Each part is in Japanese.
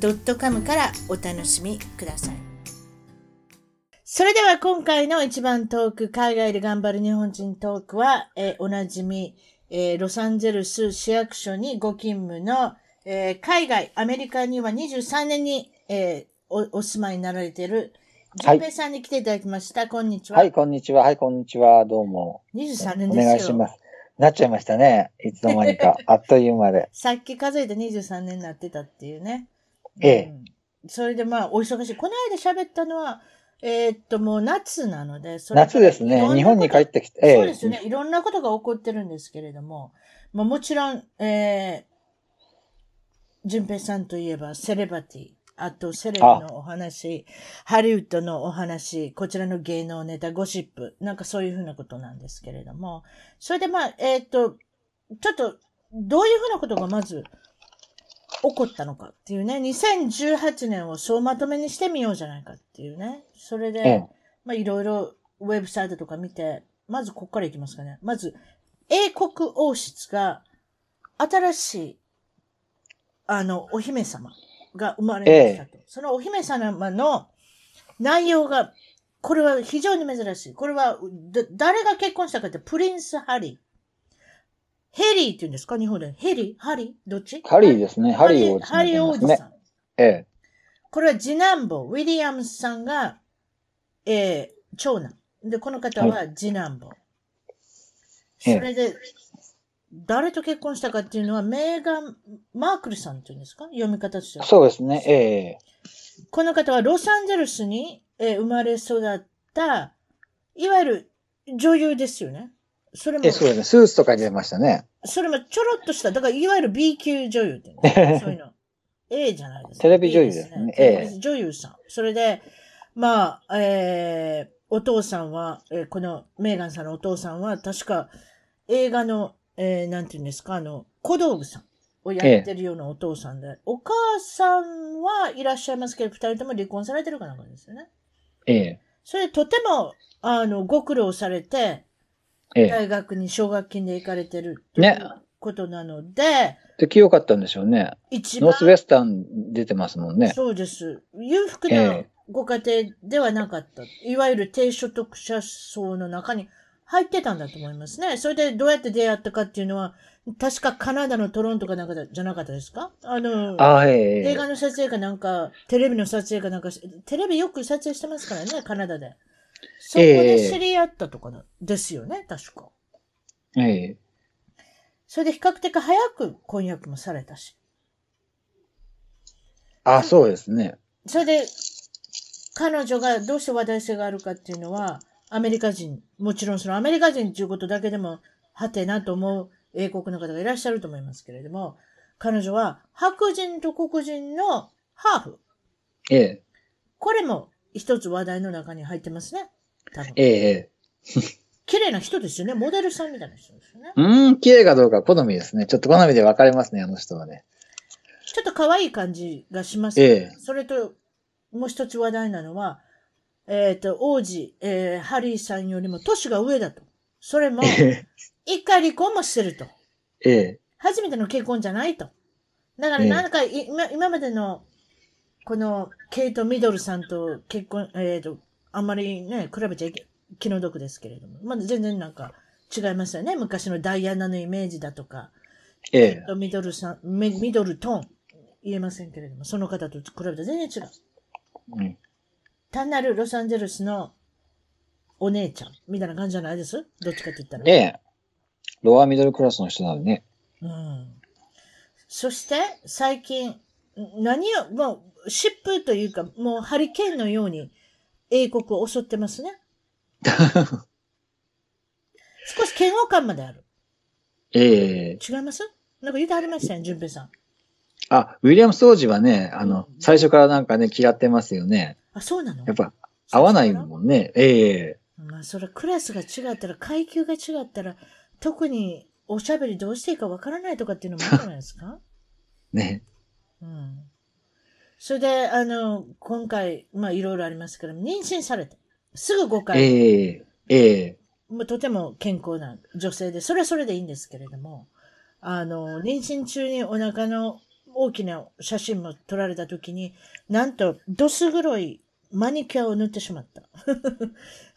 .com からお楽しみくださいそれでは今回の一番トーク、海外で頑張る日本人トークは、えー、おなじみ、えー、ロサンゼルス市役所にご勤務の、えー、海外、アメリカには23年に、えおお住まいになられている、ジンペイさんに来ていただきました。はい、こんにちは。はい、こんにちは。はい、こんにちは。どうも。23年ですよ。お願いします。なっちゃいましたね。いつの間にか。あっという間で。さっき数えて23年になってたっていうね。ええ。うん、それでまあ、お忙しい。この間喋ったのは、えー、っと、もう夏なので、夏ですね。日本に帰ってきて、ええ。そうですね。いろんなことが起こってるんですけれども、まあ、もちろん、えー、淳平さんといえば、セレバティ、あと、セレブのお話、ハリウッドのお話、こちらの芸能ネタ、ゴシップ、なんかそういうふうなことなんですけれども、それでまあ、えー、っと、ちょっと、どういうふうなことがまず起こったのかっていうね、2018年を総まとめにしてみようじゃないかっていうね。それで、ええ、まあいろいろウェブサイトとか見て、まずこっからいきますかね。まず、英国王室が新しい、あの、お姫様が生まれましたと。え、そのお姫様の内容が、これは非常に珍しい。これは、誰が結婚したかって、プリンス・ハリー。ヘリーって言うんですか？日本で。ヘリ？ーハリ？ーどっち？ハリーですね。ハリ？ー王子、ね、ハリー王子さん。ええ。これは次男坊、ウィリアムスさんが、ええー、長男。で、この方は次男坊。はい、それで、誰と結婚したかっていうのは、メーガン・マークルさんっていうんですか？読み方としては。そうですね。ええー、この方はロサンゼルスに、えー、生まれ育った、いわゆる女優ですよね。それも。え、そうですね。スーツとかに出ましたね。それもちょろっとした、だからいわゆる B 級女優って そういうの。A じゃないですか。テレビ女優ですね。ええ。女優さん。それで、まあ、えー、お父さんは、えー、このメーガンさんのお父さんは、確か映画の、えー、なんていうんですか、あの、小道具さんをやってるようなお父さんで、ええ、お母さんはいらっしゃいますけど、二人とも離婚されてるかなんかですよね。ええ。それとても、あの、ご苦労されて、大学に奨学金で行かれてるっていうことなので、で、清かったんでしょうね。一番。ノースウェスタン出てますもんね。そうです。裕福なご家庭ではなかった。いわゆる低所得者層の中に入ってたんだと思いますね。それでどうやって出会ったかっていうのは、確かカナダのトロントかなんかじゃなかったですか？あの、あ映画の撮影かなんか、テレビの撮影かなんか、テレビよく撮影してますからね、カナダで。そこで知り合ったとかですよね、確か。ええそれで比較的早く婚約もされたし。あ、そうですね。それで、彼女がどうして話題性があるかっていうのは、アメリカ人、もちろんそのアメリカ人っていうことだけでも、はてなと思う英国の方がいらっしゃると思いますけれども、彼女は白人と黒人のハーフ。ええ。これも一つ話題の中に入ってますね。多分。ええ。綺麗な人ですよね。モデルさんみたいな人ですよね。うん、綺麗かどうか好みですね。ちょっと好みで分かれますね、あの人はね。ちょっと可愛い感じがします、ね。ええ。それと、もう一つ話題なのは、えっ、ー、と、王子、えー、ハリーさんよりも年が上だと。それも、一回離婚もしてると。ええ。初めての結婚じゃないと。だからなんか、ええ、今今までの、この、ケイト・ミドルさんと結婚、えっ、ー、と、あんまりね、比べちゃいけ、気の毒ですけれども。まだ全然なんか違いますよね。昔のダイアナのイメージだとか。ええ。ミドルさん、ミドルトン、言えませんけれども、その方と比べて全然違う。うん。単なるロサンゼルスのお姉ちゃんみたいな感じじゃないです？どっちかって言ったら。ええ。ロアミドルクラスの人なのね。うん。そして、最近、何を、もう、疾風というか、もうハリケーンのように、英国を襲ってますね。少し嫌悪感まである。ええー、違います？なんか言うてはりましたよ、淳平さん。あ、ウィリアム・ソージはね、あの、最初からなんかね、嫌ってますよね。あ、そうなの？やっぱ、合わないもんね。ええまあ、それクラスが違ったら、階級が違ったら、特におしゃべりどうしていいかわからないとかっていうのもあるんじゃないですか ね。うん。それで、あの、今回、まあ、いろいろありますけど、妊娠されて、すぐ5回、ええええまあとても健康な女性で、それはそれでいいんですけれども、あの、妊娠中にお腹の大きな写真も撮られたときに、なんと、どす黒いマニキュアを塗ってしまった。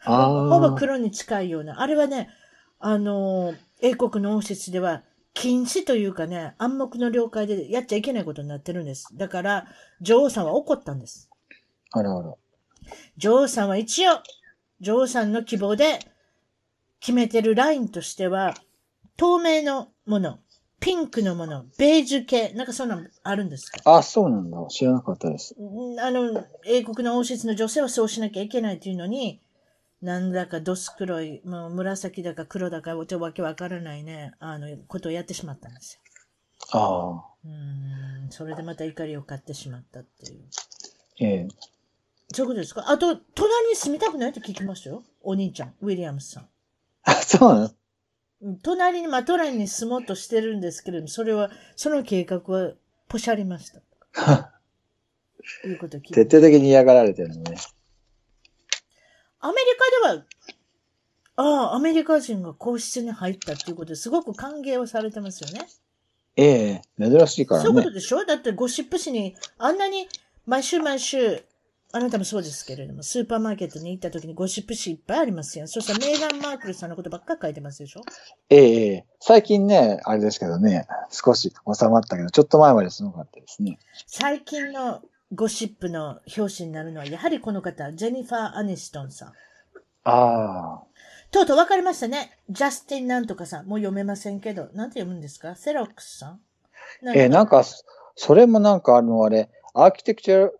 ほぼ黒に近いような。あれはね、あの、英国の王室では禁止というかね、暗黙の了解でやっちゃいけないことになってるんです。だから、女王さんは怒ったんです。あらあら。女王さんは一応、女王さんの希望で決めてるラインとしては、透明のもの、ピンクのもの、ベージュ系、なんかそんなのあるんですか？あ、そうなんだ。知らなかったです。んあの、英国の王室の女性はそうしなきゃいけないというのに、なんだかどす黒い、もう紫だか黒だかわけわからないね、あの、ことをやってしまったんですよ。ああ。うーん、それでまた怒りを買ってしまったっていう。ええそういうことですか？あと、隣に住みたくないって聞きましたよ？お兄ちゃん、ウィリアムスさん。あ、そうなの？うん隣に、まあ、都内に住もうとしてるんですけれども、それは、その計画はポシャりました。と いうことを聞いて徹底的に嫌がられてるのね。アメリカでは、ああ、アメリカ人が皇室に入ったっていうことですごく歓迎をされてますよね。ええ珍しいからねそういうこと。でしょ？だってゴシップ誌に、あんなに毎週毎週、あなたもそうですけれども、スーパーマーケットに行った時にゴシップ誌いっぱいありますよ。そしたらメーガン・マークルさんのことばっかり書いてますでしょ？ええええ最近ね、あれですけどね、少し収まったけど、ちょっと前まですごかったですね。最近のゴシップの表紙になるのは、やはりこの方、ジェニファー・アニストンさん。ああ。とうとう分かりましたね。ジャスティンなんとかさん。もう読めませんけど。なんて読むんですか？セロックスさん？えーなんか、それもなんかあの、あれ、アーキテクチャル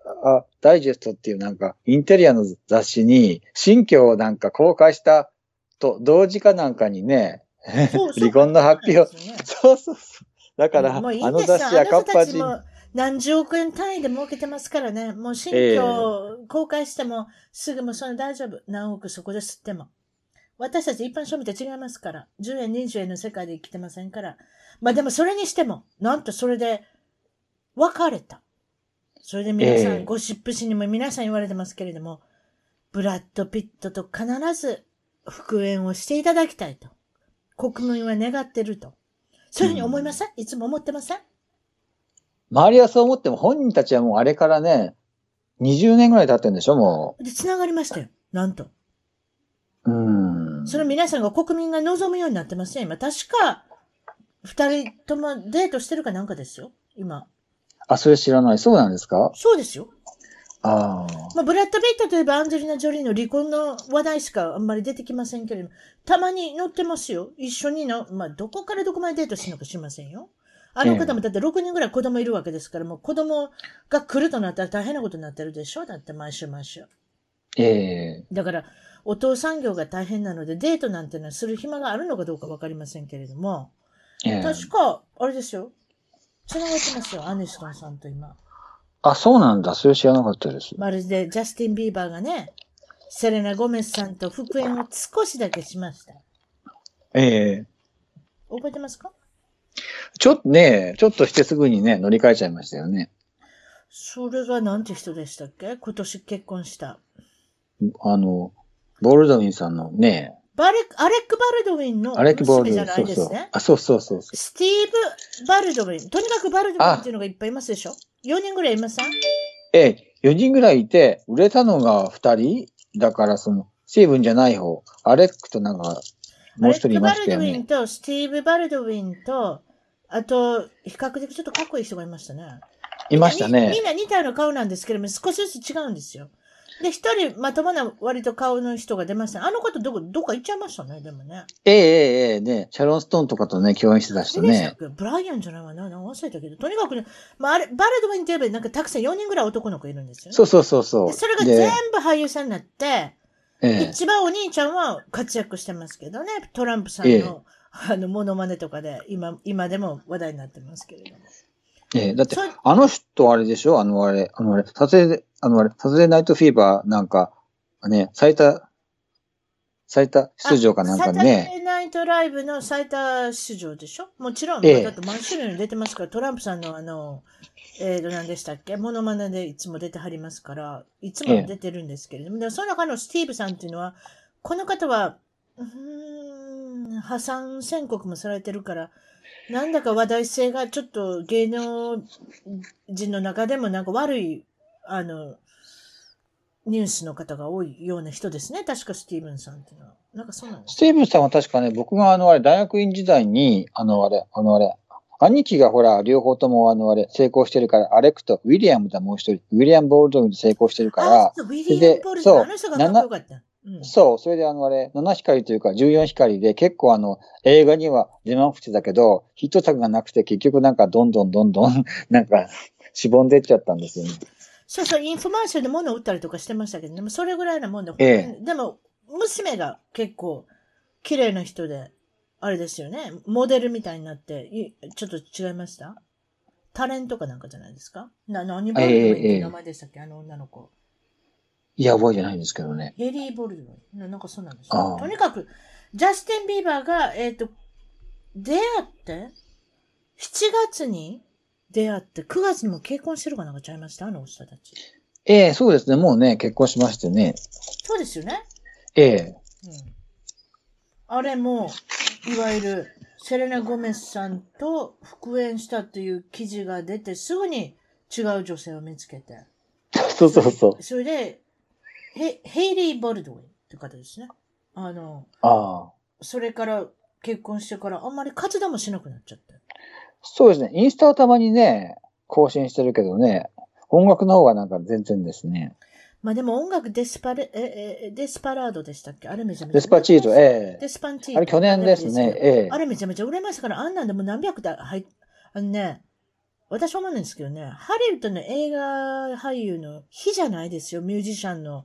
ダイジェストっていうなんか、インテリアの雑誌に、新居をなんか公開したと同時かなんかにね、離婚の発表。そうそうそう。だから、あの雑誌はカッパ人。あの人たちも何十億円単位で儲けてますからね。もう新居を公開しても、すぐもうそれ大丈夫。何億そこで吸っても。私たち一般庶民と違いますから。10円、20円の世界で生きてませんから。まあでもそれにしても、なんとそれで別れた。それで皆さん、ええゴシップ誌にも皆さん言われてますけれども、ブラッド・ピットと必ず復縁をしていただきたいと。国民は願ってると。そういうふうに思いません、いつも思ってません？周りはそう思っても、本人たちはもうあれからね、20年ぐらい経ってるんでしょ、もで、繋がりましたよ。なんと。う。ん。それ皆さんが国民が望むようになってますよ、今。確か、二人ともデートしてるかなんかですよ。今。あ、それ知らない。そうなんですか？そうですよ。ああ。まあ、ブラッド・ピットといえばアンジェリーナ・ジョリーの離婚の話題しかあんまり出てきませんけれども、たまに載ってますよ。一緒にの、まあ、どこからどこまでデートしてるのか知りませんよ。あの方もだって6人ぐらい子供いるわけですから、もう子供が来るとなったら大変なことになってるでしょ？だって毎週毎週。ええだから、お父さん業が大変なので、デートなんてのはする暇があるのかどうかわかりませんけれども、ええ確か、あれですよ。繋がってますよ、アニストンさんと今。あ、そうなんだ。それ知らなかったです。まるでジャスティン・ビーバーがね、セレナ・ゴメスさんと復縁を少しだけしました。ええ覚えてますか？ちょっとね、ちょっとしてすぐにね、乗り換えちゃいましたよね。それがなんて人でしたっけ？今年結婚した。あの、ボールドウィンさんのね、バレアレック・バルドウィンのアレック・ボール娘じゃないですね？。あ、そうそうそうそう。スティーブ・バルドウィン。とにかくバルドウィンっていうのがいっぱいいますでしょ ?4 人ぐらいいませんええ、4人ぐらいいて、売れたのが2人？だから、その、成分じゃない方、アレックとなんか、もう一人いましたよアレック・バルドウィンね。とスティーブ・バルドウィンと、あと、比較的ちょっとかっこいい人がいましたね。いましたみみねん。な似たような顔なんですけども、少しずつ違うんですよ。で、一人まともな割と顔の人が出ました。あの方どこ、どっか行っちゃいましたね、でもね。ええ、ええ、ええ、ね、シャロン・ストーンとかとね、共演してた人ね。ブライアンじゃないわな、忘れたけど、とにかくね、まあ、あれ、バルドウィンといえばなんかたくさん4人ぐらい男の子いるんですよね。そうそうそうそう。でそれがで全部俳優さんになって、ええ、一番お兄ちゃんは活躍してますけどね、トランプさんええの、あの、モノマネとかで、今、今でも話題になってますけれども。ええだってあの人あれでしょ？あのあれ、あのあれ、撮影で、あのあれ、撮影ナイトフィーバーなんか、ね、最多、最多出場かなんかにサタナイトライブの最多出場でしょ？もちろん、ええ。だって毎週のように出てますから、トランプさんのあの、えーと、何でしたっけ？モノマネでいつも出てはりますから、いつも出てるんですけれども、でもその中のスティーブさんっていうのは、この方は、う破産宣告もされてるから、なんだか話題性がちょっと芸能人の中でもなんか悪い、あの、ニュースの方が多いような人ですね。確かスティーブンさんっていうのは。なんかそうなんスティーブンさんは確かね、僕があのあれ、大学院時代に、あのあれ、あのあれ、兄貴がほら、両方ともあのあれ、成功してるから、アレクとウィリアムだもう一人、ウィリアム・ボールドウィンと成功してるからあ、そうウィリアム・ボルトそうあの人がかっこよかった。うん。そう、それであのあれ、7光というか14光で結構あの、映画には出まくってたけど、ヒット作がなくて結局なんかどんどんどんどん、なんか、しぼんでっちゃったんですよね。そうそう、インフォマーションで物を売ったりとかしてましたけど、でもそれぐらいなもんで、えでも、娘が結構綺麗な人で、あれですよね、モデルみたいになって、いちょっと違いました？タレントかなんかじゃないですか？な、何ボルドウィンって名前でしたっけ、あの女の子。いや、覚えてないんですけどね。ヘリー・ボルドン。ななんかそうなんですあよ。あとにかく、ジャスティン・ビーバーが、えっ、と、出会って、7月に出会って、9月にも結婚してるかなんかちゃいました？あの人たち。ええそうですね。もうね、結婚しましてね。そうですよね。ええうん。あれも、いわゆる、セレナ・ゴメスさんと復縁したっていう記事が出て、すぐに違う女性を見つけて。そうそうそう。それで、ヘヘイリー・ボルドウィンって方ですね。あの、ああ。それから結婚してからあんまり活動もしなくなっちゃって。そうですね。インスタはたまにね、更新してるけどね、音楽の方がなんか全然ですね。まあでも音楽デスパレ、え、え、デスパラードでしたっけ？あれめちゃめちゃ。デスパチート、ええデスパンチート。あれ去年ですね。ええあれめちゃめちゃ売れましたから、あんなんでも何百だ、はい、あのね、私は思うんですけどね、ハリウッドの映画俳優の日じゃないですよ、ミュージシャンの、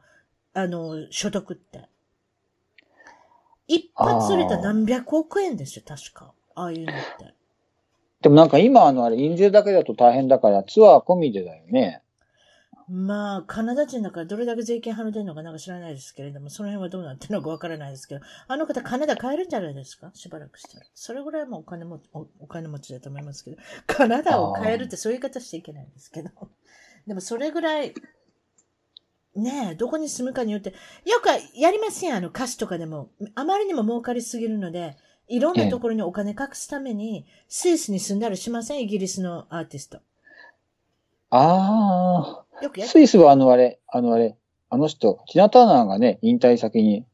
あの、所得って。一発売れたら何百億円ですよ、確か。ああいうのって。でもなんか今あのあれ、印税だけだと大変だからツアー込みでだよね。まあ、カナダ人だからどれだけ税金払ってるのかなんか知らないですけれども、その辺はどうなってるのかわからないですけど、あの方カナダ帰るんじゃないですか？しばらくしたら。それぐらいもうお金もおお金持ちだと思いますけど、カナダを変えるってそういう言い方しちゃいけないんですけど。でもそれぐらい、ねえ、どこに住むかによって、よくやりません、あの歌詞とかでも。あまりにも儲かりすぎるので、いろんなところにお金隠すために、スイスに住んだりしません？イギリスのアーティスト。ああ。よくやっスイスはあのあれ、あのあれ、あの人、ティナ・ターナーがね、引退先に、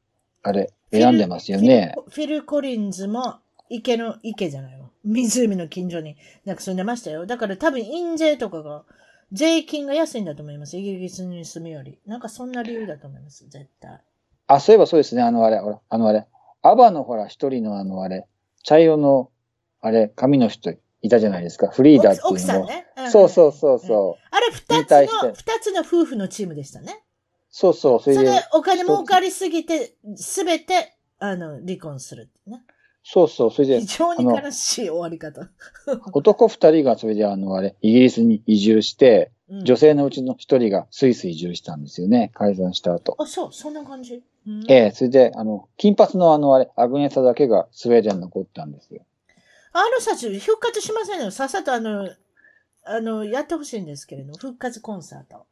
あれ、選んでますよね。フィル・コリンズも池の、池じゃないわ。湖の近所になんか住んでましたよ。だから多分印税とかが、税金が安いんだと思います。イギリスに住むより。なんかそんな理由だと思います。絶対。あ、そういえばそうですね、あのあれ、ほら、あのあれ、アバのほら、一人のあのあれ、茶色の、あれ、髪の人いたじゃないですか。フリーダっていうのも。奥さんね。んそうそうそうそう。あれ二引つの、二つの夫婦のチームでしたね。そうそう、それでそれで、お金儲かりすぎて、すべて、あの、離婚するね。そうそう、それで非、常に悲しい終わり方。男二人がそれであのあれ、イギリスに移住して、うん女性のうちの一人がスイス移住したんですよね。解散した後。あ、そう、そんな感じ？うんええそれで、あの、金髪のあのあれ、アグネサだけがスウェーデンに残ったんですよ。あの人たち復活しませんよ。さっさとあの、あの、やってほしいんですけれど、復活コンサート。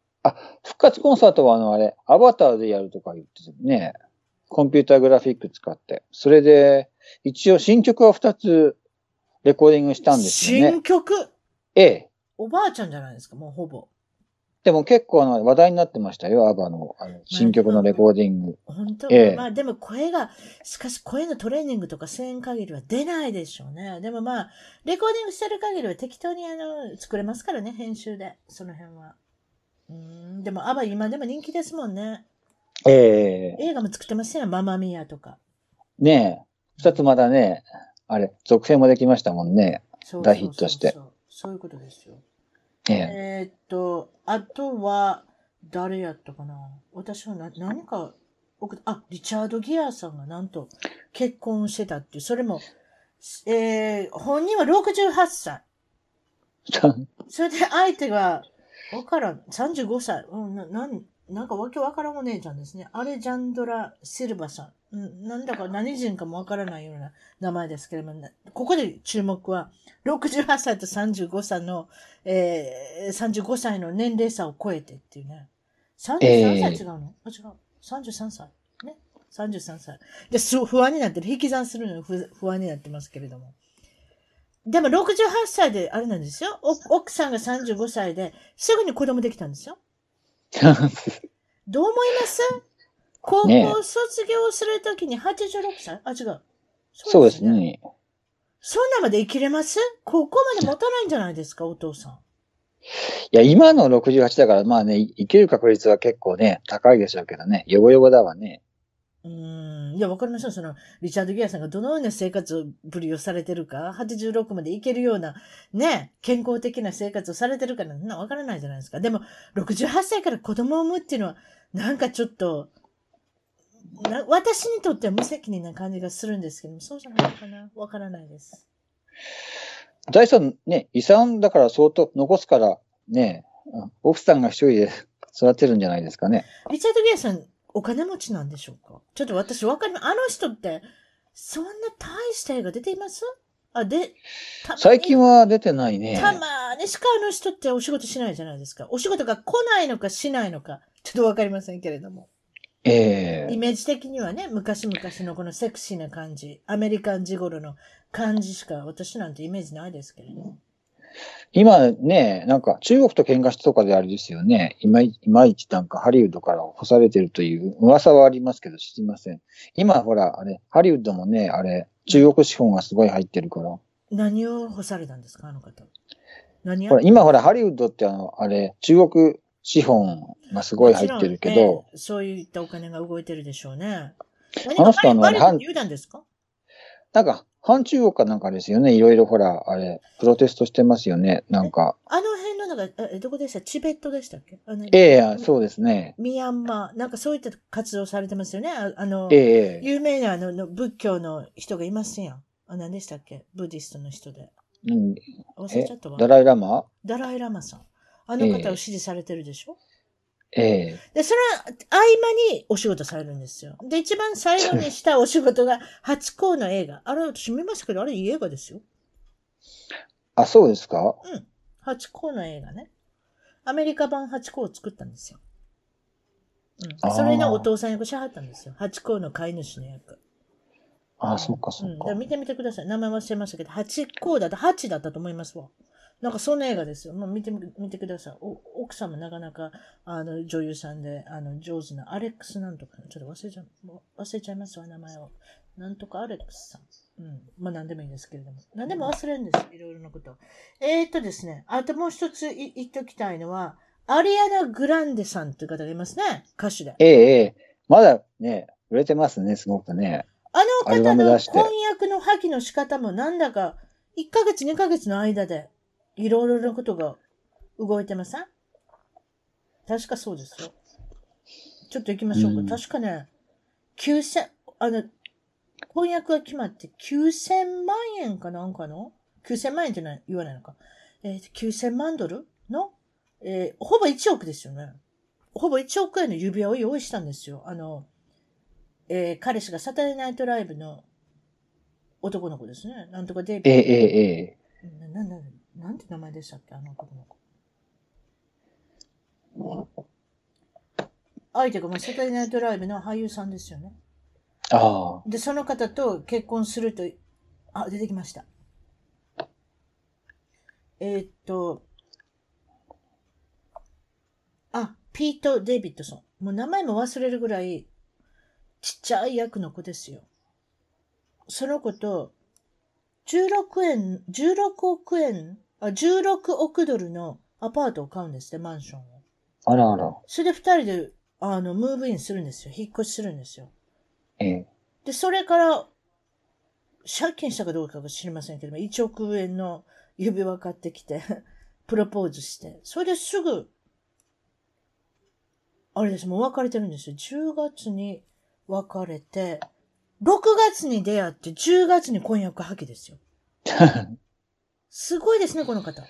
復活コンサートはあのあれ、アバターでやるとか言ってたよね。コンピューターグラフィック使って。それで、一応新曲は二つレコーディングしたんですよね。新曲？ええ。おばあちゃんじゃないですか、もうほぼ。でも結構あの話題になってましたよ、アバのあの新曲のレコーディング。本当、ええまあでも声が、しかし声のトレーニングとかせん限りは出ないでしょうね。でもまあ、レコーディングしてる限りは適当にあの、作れますからね、編集で。その辺は。うん、でもアバ今でも人気ですもんね。ええ映画も作ってますよ、ママミヤとか。ねえ。二つまだね、あれ、続編もできましたもんね。そう大ヒットしてそういうことですよ。ええ。えーっと、あとは、誰やったかな？私はな何か送っあ、リチャード・ギアーさんがなんと結婚してたっていう、それも、えー、本人は68歳。それで相手が、わからん、35歳、うん、な、なん、なんかわけわからんお姉ちゃんですね。アレジャンドラ・シルバさん。うん、なんだか何人かもわからないような名前ですけれども、ね、ここで注目は、68歳と35歳の、えー、35歳の年齢差を超えてっていうね。33歳違うの、あ、違う。33歳。ね。33歳。で、す不安になってる。引き算するのに不不安になってますけれども。でも68歳であれなんですよ。お奥さんが35歳で、すぐに子供できたんですよ。どう思います？高ね校卒業するときに86歳、あ、違う。そうです。ね。そんなまで生きれます？ここまで持たないんじゃないですか、お父さん。いや、今の68だから、まあね、生きる確率は結構ね、高いでしょうけどね。ヨボヨボだわね。うーん。いや、わかりません。その、リチャード・ギアさんがどのような生活ぶりをされてるか、86までいけるような、ね、健康的な生活をされてるかなんてわからないじゃないですか。でも、68歳から子供を産むっていうのは、なんかちょっと、な私にとっては無責任な感じがするんですけども、そうじゃないのかな？わからないです。財産ね、遺産だから相当残すから、ね、うん奥さんが一人で育てるんじゃないですかね。リチャード・ギアさん、お金持ちなんでしょうか？ちょっと私わかりま、あの人って、そんな大した映画出ています？あ、で、最近は出てないね。たまにしかあの人ってお仕事しないじゃないですか。お仕事が来ないのかしないのか、ちょっとわかりませんけれども。ええイメージ的にはね、昔々のこのセクシーな感じ、アメリカンジゴロの感じしか私なんてイメージないですけれども。今ね、なんか中国と喧嘩したとかであれですよね。いまいちなんかハリウッドから干されてるという噂はありますけど知りません。今ほら、あれ、ハリウッドもね、あれ、中国資本がすごい入ってるから。何を干されたんですか、あの方。何ほら、今ほら、ハリウッドってあの、あれ、中国資本がすごい入ってるけど、もちろんええそういったお金が動いてるでしょうね。あの人はあの何か反言うたんですか？なんか、反中国かなんかですよね。いろいろほら、あれ、プロテストしてますよね。なんか。あの辺のなんか、えどこでした？チベットでしたっけ？あのええそうですね。ミャンマー、なんかそういった活動されてますよね。ああの、ええ有名なあのの仏教の人がいますやん。あ、何でしたっけ？ブディストの人で。うん、忘れちゃったわ。ダライラマ？ダライラマさん。あの方を支持されてるでしょ、ええで、その合間にお仕事されるんですよ。で、一番最後にしたお仕事が、初公の映画。あれ、私見ましたけど、あれいい映画ですよ。あ、そうですか？初公の映画ね。アメリカ版初公を作ったんですよ。うん。それのお父さん役しはったんですよ。初公の飼い主の役。あ、そっかそうん。っかだから。見てみてください。名前忘れましたけど、八公だった、八だったと思いますわ。なんかそんな映画ですよ。まあ、見てみ、見てください。お奥さんもなかなか、あの、女優さんで、あの、上手な、アレックスなんとか、ちょっと忘れちゃう、もう忘れちゃいますわ、名前を。なんとかアレックスさん。うん。まあ、なんでもいいですけれども。なんでも忘れるんです。いろいろなこと。えー、っとですね、あともう一つい言っておきたいのは、アリアナ・グランデさんという方がいますね。歌手で。ええええまだね、売れてますね、すごくね。あの方のム出して婚約の破棄の仕方もなんだか、1ヶ月、2ヶ月の間で、いろいろなことが動いてません？確かそうですよ。ちょっと行きましょうか。うん確かね、9000、あの、婚約が決まって9000万円かなんかの ?9000 万円って言わないのか。えー、9000万ドル？の？えーほぼ1億ですよね。ほぼ1億円の指輪を用意したんですよ。あの、えー彼氏がサタデーナイトライブの男の子ですね。なんとかデイビッド。ええええええな、な、な、なんて名前でしたっけ？あの男の子。相手がもうサタデーナイトライブの俳優さんですよね。ああ。で、その方と結婚すると、あ、出てきました。えーっと、あ、ピート・デイビッドソン。もう名前も忘れるぐらいちっちゃい役の子ですよ。その子と16円、16億円、あ、16億ドルのアパートを買うんですね、マンションを。あらあら。それで二人で、あの、ムーブインするんですよ。引っ越しするんですよ。ええで、それから、借金したかどうかは知りませんけども、1億円の指輪買ってきて、プロポーズして、それですぐ、あれです、もう別れてるんですよ。10月に別れて、6月に出会って、10月に婚約破棄ですよ。すごいですね、この方。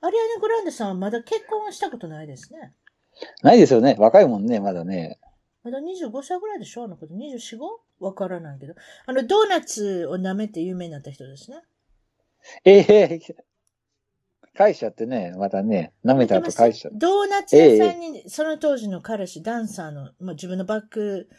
アリアナ・グランデさんはまだ結婚はしたことないですね。ないですよね。若いもんね、まだね。まだ25歳ぐらいでしょ？あの子 ?24、5? わからないけど。あの、ドーナツを舐めて有名になった人ですね。ええ返しちゃってね、またね、舐めた後返しちゃって。ドーナツ屋さんに、その当時の彼氏、ダンサーの、まあ、自分のバック、え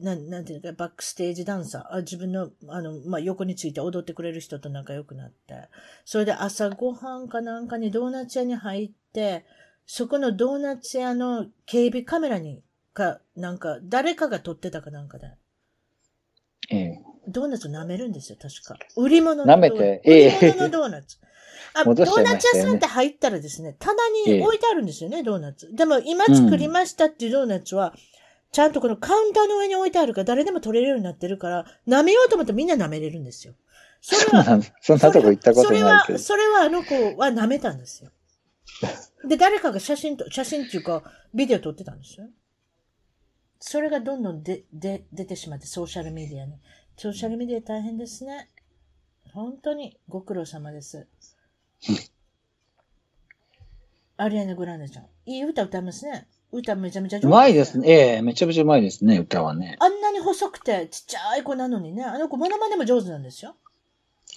なん、なんていうか、バックステージダンサー、あ自分の、あの、まあ、横について踊ってくれる人と仲良くなって、それで朝ごはんかなんかにドーナツ屋に入って、そこのドーナツ屋の警備カメラに、か、なんか、誰かが撮ってたかなんかで、ええ。ドーナツを舐めるんですよ、確か。売り物の舐めてドーナツ。ええ。売り物のドーナツ。あ、ド戻しちゃいまーナツ屋さんって入ったらですね、棚に置いてあるんですよね、ドーナツ。でも今作りましたっていうドーナツは、ちゃんとこのカウンターの上に置いてあるから誰でも取れるようになってるから、舐めようと思ったらみんな舐めれるんですよ。それは、そんな、そんなとこ行ったことそれは、ないけど。それはあの子は舐めたんですよ。で、誰かが写真と、写真っていうか、ビデオ撮ってたんですよ。それがどんどんで、で、出てしまって、ソーシャルメディアに。ソーシャルメディア大変ですね。本当にご苦労様です。アリアナ・グランデちゃん。いい歌歌いますね。歌めちゃめちゃ上手うまいですね。ええめちゃめちゃうまいですね、歌はね。あんなに細くてちっちゃい子なのにね、あの子モノマネも上手なんですよ。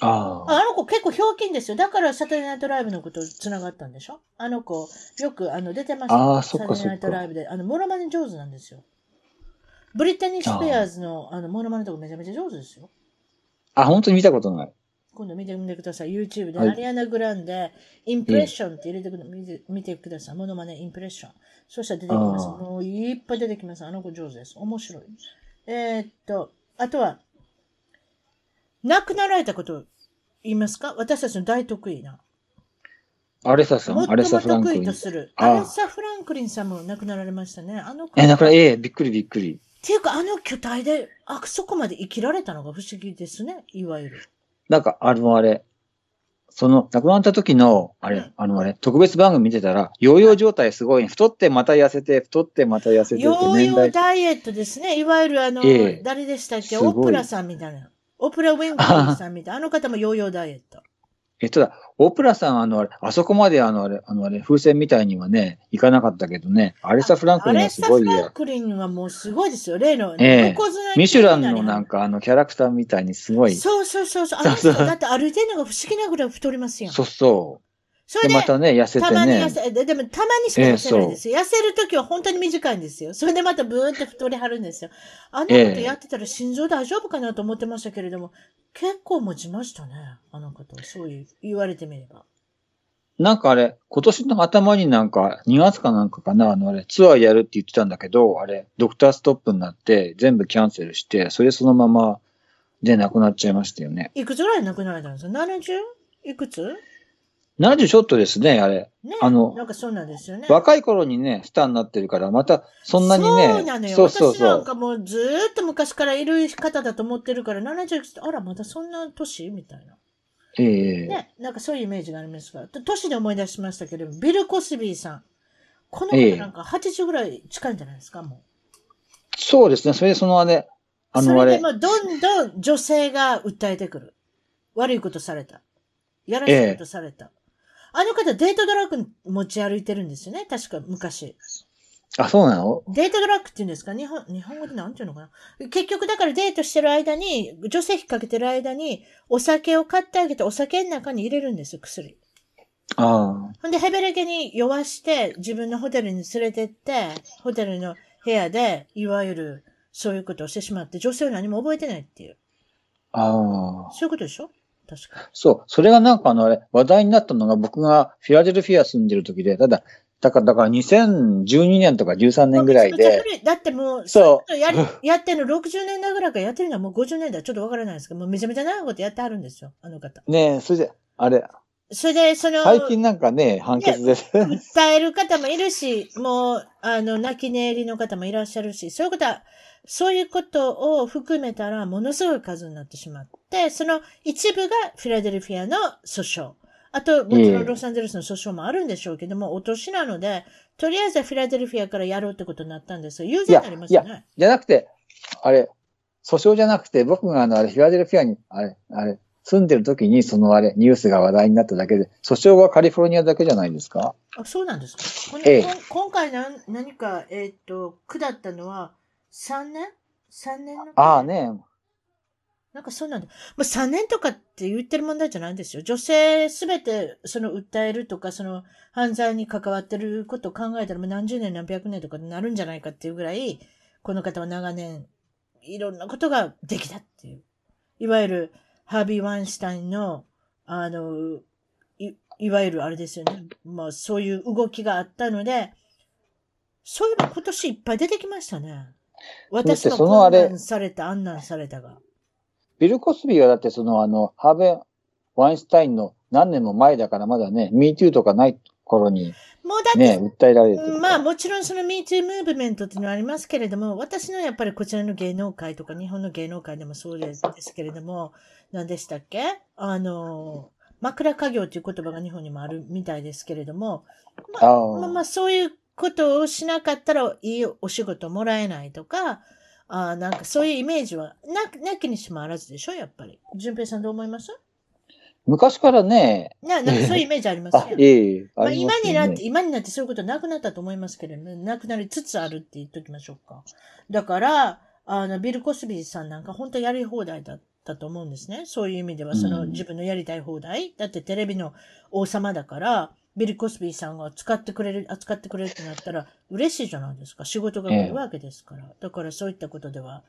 ああ。ああの子結構ひょうきんですよ。だからサタデーナイトライブのこと繋がったんでしょ？あの子、よくあの出てました。あーそっかサタデーナイトライブで。あの、モノマネ上手なんですよ。ブリタニー・スペアーズのあのモノマネとかめちゃめちゃ上手ですよ。あ、本当に見たことない。今度見てみてください。YouTube で、はいアリアナ・グランデ、インプレッションって入れてくる、見て見てください。モノマネ、インプレッション。そしたら出てきます。もういっぱい出てきます。あの子上手です。面白い。えーっと、あとは、亡くなられたこと言いますか？私たちの大得意な。アレサさん、アレサ・フランクリン。意とする。ああアレサ・フランクリンさんも亡くなられましたね。あの子。え、だから、っええびっくりびっくり。ていうか、あの巨体で、あそこまで生きられたのが不思議ですね。いわゆる。なんか、あのあれ、その、亡くなった時の、あうんれ、あのあれ、特別番組見てたら、ヨーヨー状態すごい、太ってまた痩せて、太ってまた痩せてってヨーヨー。ダイエットですね。いわゆるあの、ええ誰でしたっけ？オプラさんみたいな。オプラ・ウィンフリーさんみたいな。あの方もヨーヨーダイエット。えっとだ、オプラさん、あのあれ、あそこまであのあれ、あのあれ、風船みたいにはね、いかなかったけどね、アレサ・フランクリンはアレサ・すごいやフラン。クリンはもうすごいですよ。例の、ええ横綱ミシュランのなんかあのキャラクターみたいにすごい。そうそうそうそう。あの人だって歩いてるのが不思議なぐらい太りますやん。そうそう。で、それで、またね、痩せてたまに痩ね。せ、ででもたまにしか痩せないんですよ。痩せるときは本当に短いんですよ。それでまたブーって太りはるんですよ。あんなことやってたら心臓大丈夫かなと思ってましたけれども、結構持ちましたね。あの方。そういう、言われてみれば。なんかあれ、今年の頭になんか、2月かなんかかな、あのあれ、ツアーやるって言ってたんだけど、あれ、ドクターストップになって、全部キャンセルして、それそのままで亡くなっちゃいましたよね。いくつぐらい亡くなられたんですか ?70? いくつ？70ちょっとですね、あれ。ね。あのなんかそうなんですよね。若い頃にね、スターになってるから、また、そんなにね、そうなのよ。そうそう私なそう。んかもうずーっと昔からいる方だと思ってるから、70いくつってあら、またそんな年？みたいな。ええね、なんかそういうイメージがありますが、と年で思い出しましたけど、ビル・コスビーさん。このええ方なんか80ぐらい近いんじゃないですか、もそうですね、それでそのあれ、う。あのあれそれで、もどんどん女性が訴えてくる。悪いことされた。やらしいことされた。あの方、デートドラッグ持ち歩いてるんですよね、確か昔。あ、そうなの？デートドラッグって言うんですか？日本、日本語でなんていうのかな？結局だからデートしてる間に、女性引っ掛けてる間に、お酒を買ってあげて、お酒の中に入れるんですよ、薬。あほんで、ヘベレケに酔わして、自分のホテルに連れてって、ホテルの部屋で、いわゆる、そういうことをしてしまって、女性は何も覚えてないっていう。あ、ああ。そういうことでしょ？確か。そう。それがなんかあのあれ、話題になったのが僕がフィラデルフィア住んでる時で、ただ、だから、だから2012年とか13年ぐらいで、だってもう、そうやり、やってるの60年代ぐらいからやってるのはもう50年代ちょっとわからないですけど、もうめちゃめちゃ長いことやってはるんですよ、あの方。ねえ、それで、あれ、それで、その、最近なんかね、判決です。訴える方もいるし、もう、あの、泣き寝入りの方もいらっしゃるし、そういうことは、そういうことを含めたら、ものすごい数になってしまって、その一部がフィラデルフィアの訴訟。あと、もちろんロサンゼルスの訴訟もあるんでしょうけども、お年なので、とりあえずはフィラデルフィアからやろうってことになったんですよ。有罪になりますよね。じゃなくて、あれ、訴訟じゃなくて、僕があの、あれ、フィラデルフィアに、あれ、あれ、住んでる時にそのあれ、ニュースが話題になっただけで、訴訟はカリフォルニアだけじゃないですか？あ、そうなんですか。ええ今回な何か、えーっと、下ったのは3年 ?3 年のああね。なんかそうなんだ。まあ、3年とかって言ってる問題じゃないんですよ。女性すべてその訴えるとか、その犯罪に関わってることを考えたらもう何十年何百年とかになるんじゃないかっていうぐらい、この方は長年いろんなことができたっていう。いわゆるハービー・ワインスタインの、あの、いいわゆるあれですよね。まあそういう動きがあったので、そういえば今年いっぱい出てきましたね。私もそのあれこんなんされた、あんなんされたが。ビル・コスビーはだってそのあの、ハーベン・ワインスタインの何年も前だからまだね、MeToo とかない頃にもうだって、ね、訴えられてる。まあもちろんその MeToo ムーブメントっていうのはありますけれども、私のやっぱりこちらの芸能界とか日本の芸能界でもそうですけれども、何でしたっけ？あの、枕家業という言葉が日本にもあるみたいですけれども、まあ、まあ、まあそういうことをしなかったらいいお仕事もらえないとか、あーなんかそういうイメージはななきにしもあらずでしょ、やっぱり。淳平さんどう思います？昔からね、ななんかそういうイメージありますあよ、ええまあ、今になって、今になってそういうことなくなったと思いますけれども、なくなりつつあるって言っときましょうか。だから、あの、ビル・コスビーさんなんか本当やり放題だったと思うんですね。そういう意味では、そのうん自分のやりたい放題。だってテレビの王様だから、ビル・コスビーさんが使ってくれる、扱ってくれるってなったら嬉しいじゃないですか。仕事が来るわけですから。だからそういったことでは、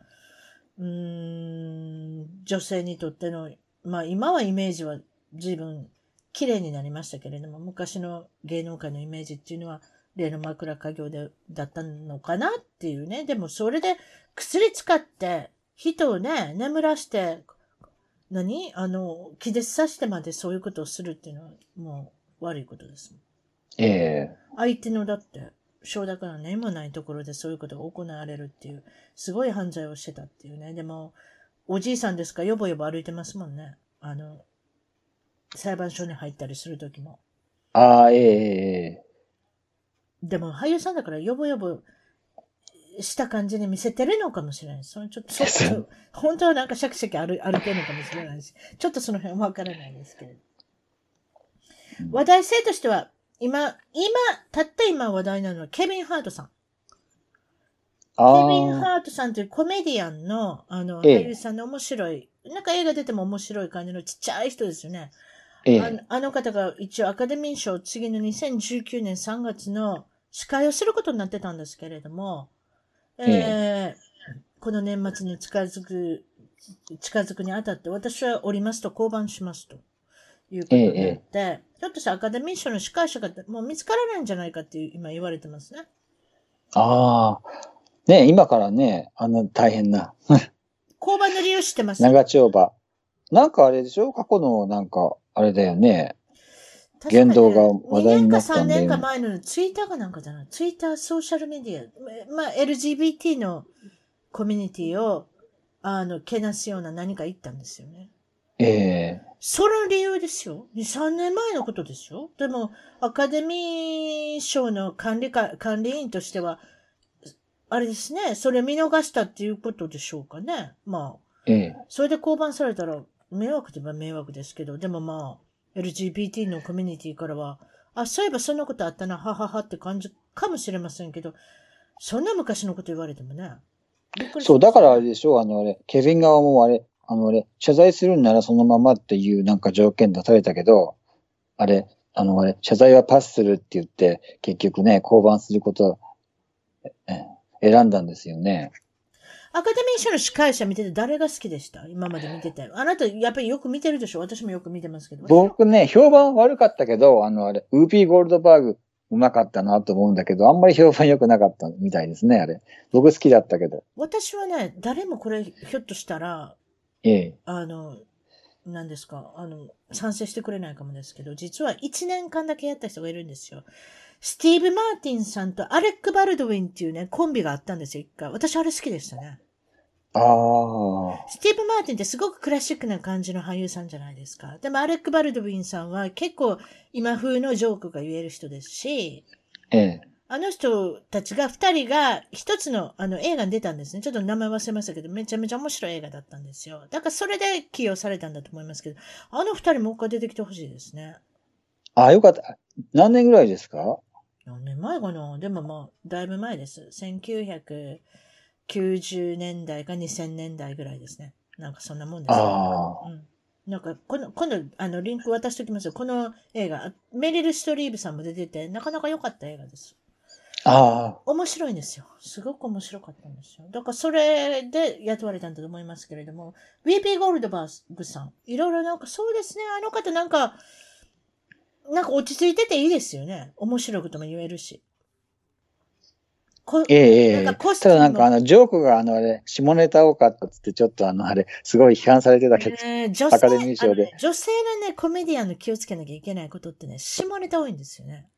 うーん、女性にとっての、まあ今はイメージは随分綺麗になりましたけれども、昔の芸能界のイメージっていうのは、例の枕家業でだったのかなっていうね。でもそれで薬使って人をね、眠らして、何？あの、気絶させてまでそういうことをするっていうのはもう悪いことですもん。ええ相手のだって、承諾が何もないところでそういうことが行われるっていう、すごい犯罪をしてたっていうね。でも、おじいさんですか、よぼよぼ歩いてますもんね。あの、裁判所に入ったりするときも。ああ、ええええでも俳優さんだからよぼよぼした感じに見せてるのかもしれない。そのちょっと、そそう本当はなんかシャキシャキ歩歩けるのかもしれないし、ちょっとその辺はわからないですけれど。うん。話題性としては、今、今、たった今話題なのはケビン・ハートさん。あケビン・あ、ハートさんというコメディアンの、あの、ええ。俳優さんの面白い、なんか映画出ても面白い感じのちっちゃい人ですよね。ええ。あのあの方が一応アカデミー賞次の2019年3月の司会をすることになってたんですけれども、えーこの年末に近づく、近づくにあたって私はおりますと降板しますということになって、ひょっとしたらアカデミー賞の司会者がもう見つからないんじゃないかっていう今言われてますね。ああ。ね今からね、あの大変な、降板の理由知ってます？長丁場。なんかあれでしょ？過去のなんか、あれだよね。言動が話題になったんだよ2年か3年か前のツイッターかなんかじゃない？ツイッターソーシャルメディア、まあ LGBT のコミュニティを、あの、けなすような何か言ったんですよね。ええその理由ですよ。2、3年前のことですよ。でも、アカデミー賞の管理か、管理員としては、あれですね、それ見逃したっていうことでしょうかね。まあ、ええそれで降板されたら迷惑といえば迷惑ですけど、でもまあ、LGBT のコミュニティからは、あ、そういえばそんなことあったな、はははって感じかもしれませんけど、そんな昔のこと言われてもね。そう、だからあれでしょあのあれ、ケビン側もあれ、あのあれ、謝罪するんならそのままっていうなんか条件出されたけど、あれ、あのあれ、謝罪はパスするって言って、結局ね、降板すること選んだんですよね。アカデミー賞の司会者見てて誰が好きでした？今まで見てて。あなたやっぱりよく見てるでしょ？私もよく見てますけど。僕ね、評判悪かったけど、あのあれ、ウーピーゴールドバーグ、うまかったなと思うんだけど、あんまり評判良くなかったみたいですね、あれ。僕好きだったけど。私はね、誰もこれひょっとしたら、ええ。あの、何ですか、あの、賛成してくれないかもですけど、実は1年間だけやった人がいるんですよ。スティーブ・マーティンさんとアレック・バルドウィンっていうね、コンビがあったんですよ、一回。私あれ好きでしたね。ああ。スティーブ・マーティンってすごくクラシックな感じの俳優さんじゃないですか。でもアレック・バルドウィンさんは結構今風のジョークが言える人ですし、ええ。あの人たちが、二人が一つのあの映画に出たんですね。ちょっと名前忘れましたけど、めちゃめちゃ面白い映画だったんですよ。だからそれで起用されたんだと思いますけど、あの二人もう一回出てきてほしいですね。あ、よかった。何年ぐらいですか？何年前かな？でもまあ、だいぶ前です。1990年代か2000年代ぐらいですね。なんかそんなもんです、ね。ああ。うん。なんか、この、今度、あの、リンク渡しておきますよ。この映画、メリル・ストリーブさんも出てて、なかなか良かった映画です。ああ。面白いんですよ。すごく面白かったんですよ。だからそれで雇われたんだと思いますけれども、VP ゴールドバーグさん、いろいろなんかそうですね、あの方なんか、なんか落ち着いてていいですよね。面白いことも言えるし。こええええなただなんかあの、ジョークがあの、あれ、下ネタ多かったっつって、ちょっとあの、あれ、すごい批判されてたけど。えー女アカデ性ミー賞で女性のね、コメディアンの気をつけなきゃいけないことってね、下ネタ多いんですよね。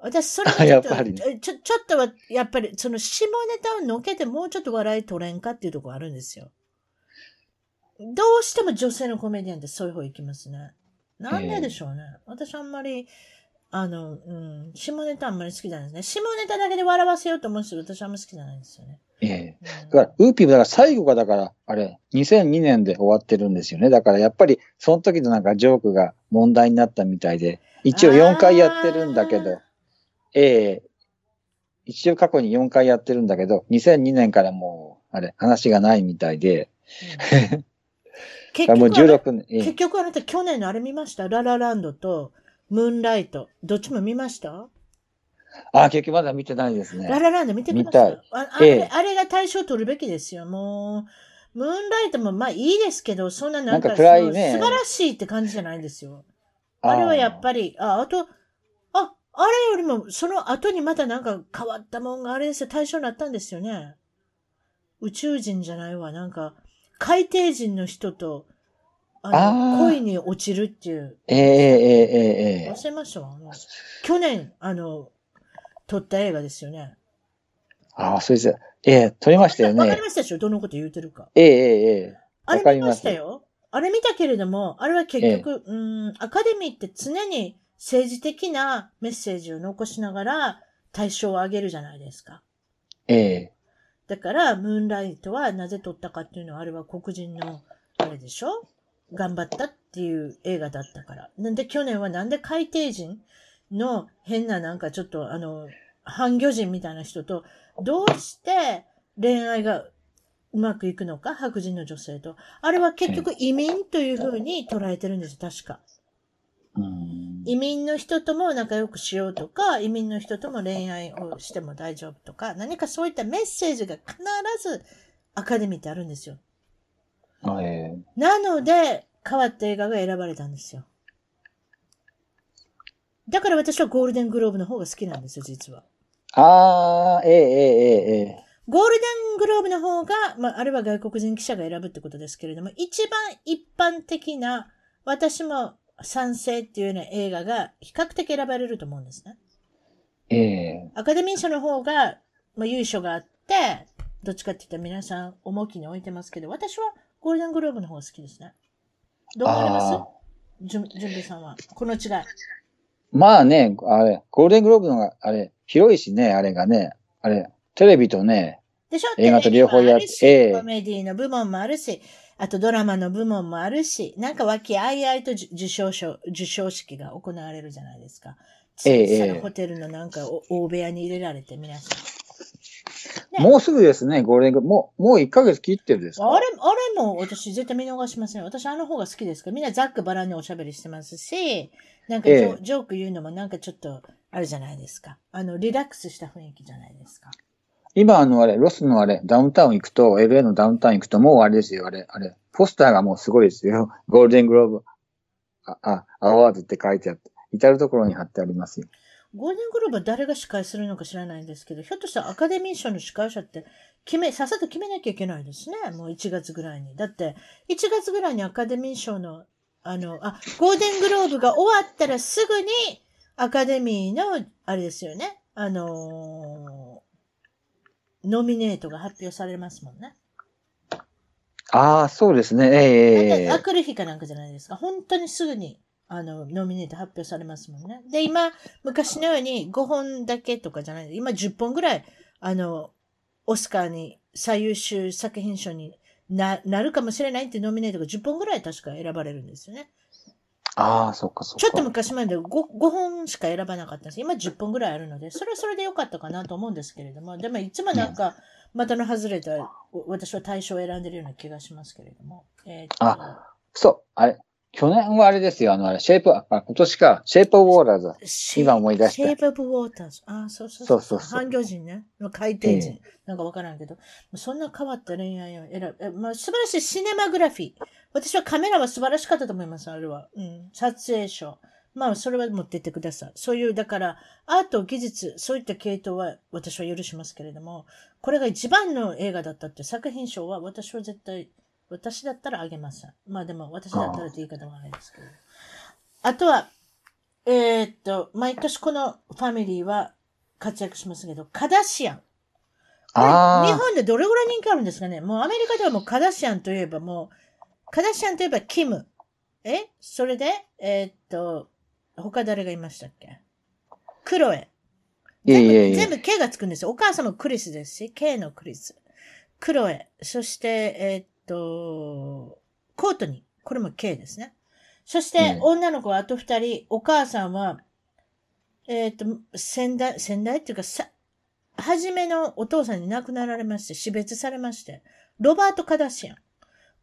私、それがちょっと、ちょ、ちょっとは、やっぱり、その下ネタをのけてもうちょっと笑い取れんかっていうところあるんですよ。どうしても女性のコメディアンってそういう方行きますね。なんででしょうね。私あんまり、あの、うん、下ネタあんまり好きじゃないですね。下ネタだけで笑わせようと思う人、私あんまり好きじゃないんですよね。ええうんだから、ウーピーもだから最後がだから、あれ、2002年で終わってるんですよね。だからやっぱり、その時のなんかジョークが問題になったみたいで、一応4回やってるんだけど、ええ一応過去に4回やってるんだけど、2002年からもう、あれ、話がないみたいで、うん 結もう局あな16年、ええ結局あなた去年のあれ見ました？ララランドとムーンライト。どっちも見ました、あ、結局まだ見てないですね。ララランド見てください。見たいああれ、ええあれが対象取るべきですよ。もう、ムーンライトもまあいいですけど、そんななんかなんか暗いね素晴らしいって感じじゃないんですよ。あれはやっぱり、あ、あと、あ、あれよりも、その後にまたなんか変わったもんがあれですよ、対象になったんですよね。宇宙人じゃないわ、なんか、海底人の人と、あの、恋に落ちるっていう。ええええええ忘れましたわ。去年、あの、撮った映画ですよね。ああ、そうです。ええ撮りましたよねわかり。ましたでしょどのこと言うてるか。えええええあれ見ましたよ。あれ見たけれども、あれは結局、うーん、アカデミーって常に政治的なメッセージを残しながら対象を上げるじゃないですか。ええだから、ムーンライトはなぜ撮ったかっていうのは、あれは黒人の、あれでしょ？頑張ったっていう映画だったから。なんで去年はなんで海底人の変ななんかちょっとあの、半魚人みたいな人と、どうして恋愛がうまくいくのか？白人の女性と。あれは結局移民というふうに捉えてるんです、確か。うん移民の人とも仲良くしようとか、移民の人とも恋愛をしても大丈夫とか、何かそういったメッセージが必ずアカデミーってあるんですよ。なので、変わった映画が選ばれたんですよ。だから私はゴールデングローブの方が好きなんですよ、実は。ああ、ええええええゴールデングローブの方が、まあ、あれは外国人記者が選ぶってことですけれども、一番一般的な、私も賛成っていうような映画が比較的選ばれると思うんですね。ええアカデミー賞の方が、まあ、優勝があって、どっちかって言ったら皆さん重きに置いてますけど、私はゴールデングローブの方が好きですね。どう思われます？あじゅん、じゅんびさんは。この違い。まあね、あれ、ゴールデングローブのが、あれ、広いしね、あれがね、あれ、テレビとね、でしょ？映画と両方やっテレビもあるしええコメディの部門もあるし、あとドラマの部門もあるし、なんか和気あいあいとじ受賞賞、受賞式が行われるじゃないですか。ええ小さなええホテルのなんかお大部屋に入れられて皆さん。ねもうすぐですね、ゴールデンもう、もう1ヶ月切ってるですか？あれ、あれも私絶対見逃しませんよ。私あの方が好きですから。みんなざっくばらんにおしゃべりしてますし、なんかジョ,、ええジョーク言うのもなんかちょっとあるじゃないですか。あの、リラックスした雰囲気じゃないですか。今、あの、あれ、ロスのあれ、ダウンタウン行くと、LA のダウンタウン行くと、もうあれですよ、あれ、あれ、ポスターがもうすごいですよ。ゴールデングローブ、あ、あ、アワードって書いてあって、至るところに貼ってありますよ。ゴールデングローブは誰が司会するのか知らないんですけど、ひょっとしたらアカデミー賞の司会者って決め、さっさと決めなきゃいけないですね。もう1月ぐらいに。だって、1月ぐらいにアカデミー賞の、あの、あ、ゴールデングローブが終わったらすぐにアカデミーの、あれですよね。あのーノミネートが発表されますもんね。ああ、そうですね、ええええなんか、あくる日かなんかじゃないですか。本当にすぐにあの、ノミネート発表されますもんね。で、今、昔のように5本だけとかじゃない。今10本ぐらい、あの、オスカーに最優秀作品賞にななるかもしれないってノミネートが10本ぐらい確か選ばれるんですよね。ああ、そっかそっか。ちょっと昔まで 5, 5本しか選ばなかったんです。今10本ぐらいあるので、それはそれでよかったかなと思うんですけれども、でもいつもなんか、またの外れた、私は対象を選んでるような気がしますけれども。えーとあそう、あれ。去年はあれですよ、あの、あれ、シェイプ、あ、今年か、シェイプオブウォーラーズ。今思い出したシェイプオブウォーターズ。ああ、そうそうそうそうそう半魚人ね。の海底人。えなんかわからんけど。そんな変わった恋愛を選ぶ。えまあ、素晴らしいシネマグラフィー。私はカメラは素晴らしかったと思います、あれは。うん。撮影賞。まあ、それは持ってってください。そういう、だから、アート、技術、そういった系統は私は許しますけれども、これが一番の映画だったって作品賞は私は絶対、私だったらあげません。まあでも、私だったらって言い方はないですけど。あとは、えーっと、毎年このファミリーは活躍しますけど、カダシアン。日本でどれぐらい人気あるんですかねもうアメリカではもうカダシアンといえばもう、カダシアンといえばキム。え？それで、えーっと、他誰がいましたっけ？クロエ。いえいえいえ全部全部 K がつくんですよ。お母さんもクリスですし、K のクリス。クロエ。そして、えーっと、コートニー。これも K ですね。そして、うん女の子はあと二人、お母さんは、えーっと、先代、先代っていうか、さ、初めのお父さんに亡くなられまして、死別されまして、ロバート・カダシアン。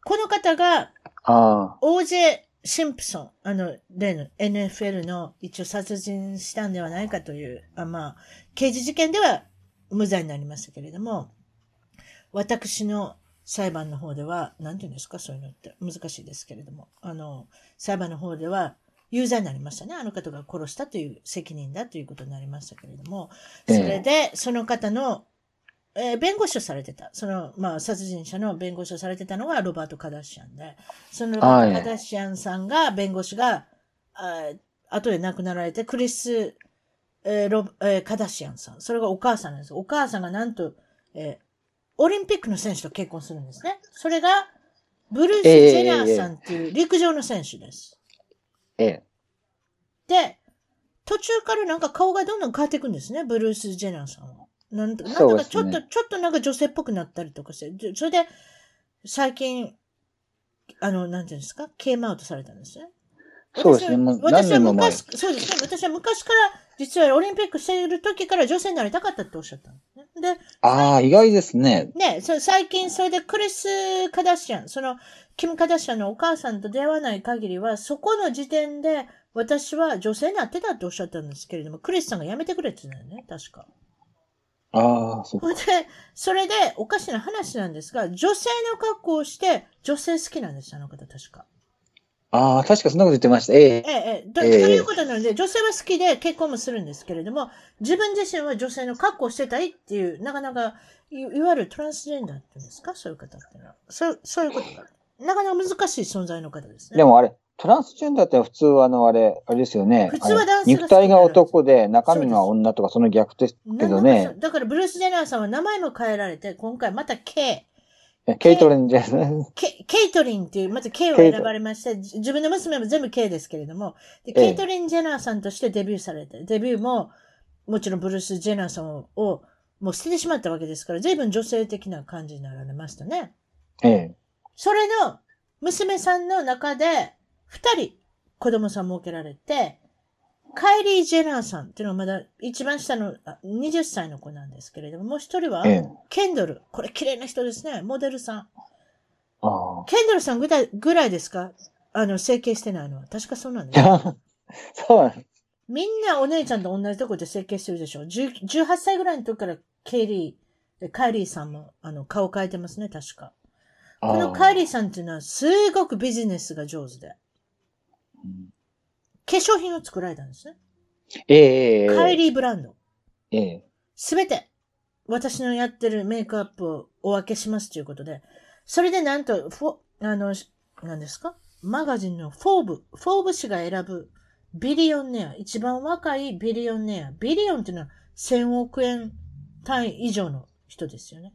この方が、あ OJ シンプソン、あの、例の NFL の一応殺人したんではないかという、あまあ、刑事事件では無罪になりましたけれども、私の裁判の方では、なんていうんですか、そういうのって難しいですけれども、あの、裁判の方では有罪になりましたね。あの方が殺したという責任だということになりましたけれども、そええれで、その方の、えー弁護士をされてた。その、まあ、殺人者の弁護士をされてたのがロバート・カダシアンで、そのロバート・カダシアンさんが、弁護士が、あー後で亡くなられて、クリス、えーロえーカダシアンさん。それがお母さんなんです。お母さんがなんと、えーオリンピックの選手と結婚するんですね。それが、ブルース・ジええェナーさんっていう陸上の選手です。ええ。で、途中からなんか顔がどんどん変わっていくんですね、ブルース・ジェナーさんは。なんとなんそうですねだかちょっと、ちょっとなんか女性っぽくなったりとかして、でそれで、最近、あの、なんていうんですか、ケームアウトされたんですね。そうですね。もう何私は年も前。昔、そうですね。私は昔から、実はオリンピックしている時から女性になりたかったっておっしゃったんですね。で、ああ、意外ですね。ね、そ最近それでクリス・カダシアン、その、キム・カダシアンのお母さんと出会わない限りは、そこの時点で私は女性になってたっておっしゃったんですけれども、クリスさんが辞めてくれって言ったよね、確か。ああ、そっか。それで、それでおかしな話なんですが、女性の格好をして、女性好きなんです、あの方確か。ああ、確かそんなこと言ってました。ええ。ええ、ええ、ということなので、女性は好きで結婚もするんですけれども、自分自身は女性の格好をしてたいっていう、なかなか、いいわゆるトランスジェンダーっていうんですか？そういう方っていうのは。そう、そういうことが。なかなか難しい存在の方ですね。でもあれ、トランスジェンダーって普通はあの、あれ、あれですよね。普通は男性が肉体が男で中身が女とかその逆ですけどねか。だから、ブルース・ジェナーさんは名前も変えられて、今回また K、ケイトレンジェケケイトリンっていう、まず K を選ばれまして、じ自分の娘も全部 K ですけれども、でええケイトリン・ジェナーさんとしてデビューされて、デビューも、もちろんブルース・ジェナーさんををもう捨ててしまったわけですから、随分女性的な感じになられましたね。ええ。それの娘さんの中で、二人子供さん設けられて、カイリー・ジェナーさんっていうのはまだ一番下のあ20歳の子なんですけれども、もう一人はええ。ケンドル。これ綺麗な人ですね。モデルさん。あケンドルさんぐらいぐらいですか？あの、整形してないのは。確かそうなんです。あ。そうなんです。みんなお姉ちゃんと同じとこで整形してるでしょ。10 18歳ぐらいの時からケイリー、カイリーさんもあの顔変えてますね、確か。あこのカイリーーさんっていうのはすごくビジネスが上手で、うん化粧品を作られたんですね。ええええ。カイリーブランド。ええ。すべて、私のやってるメイクアップをお分けしますということで、それでなんと、フォ、あの、何ですか？マガジンのフォーブ、フォーブス誌が選ぶ billionaire、一番若い billionaire。billion っていうのは1000億円単位以上の人ですよね。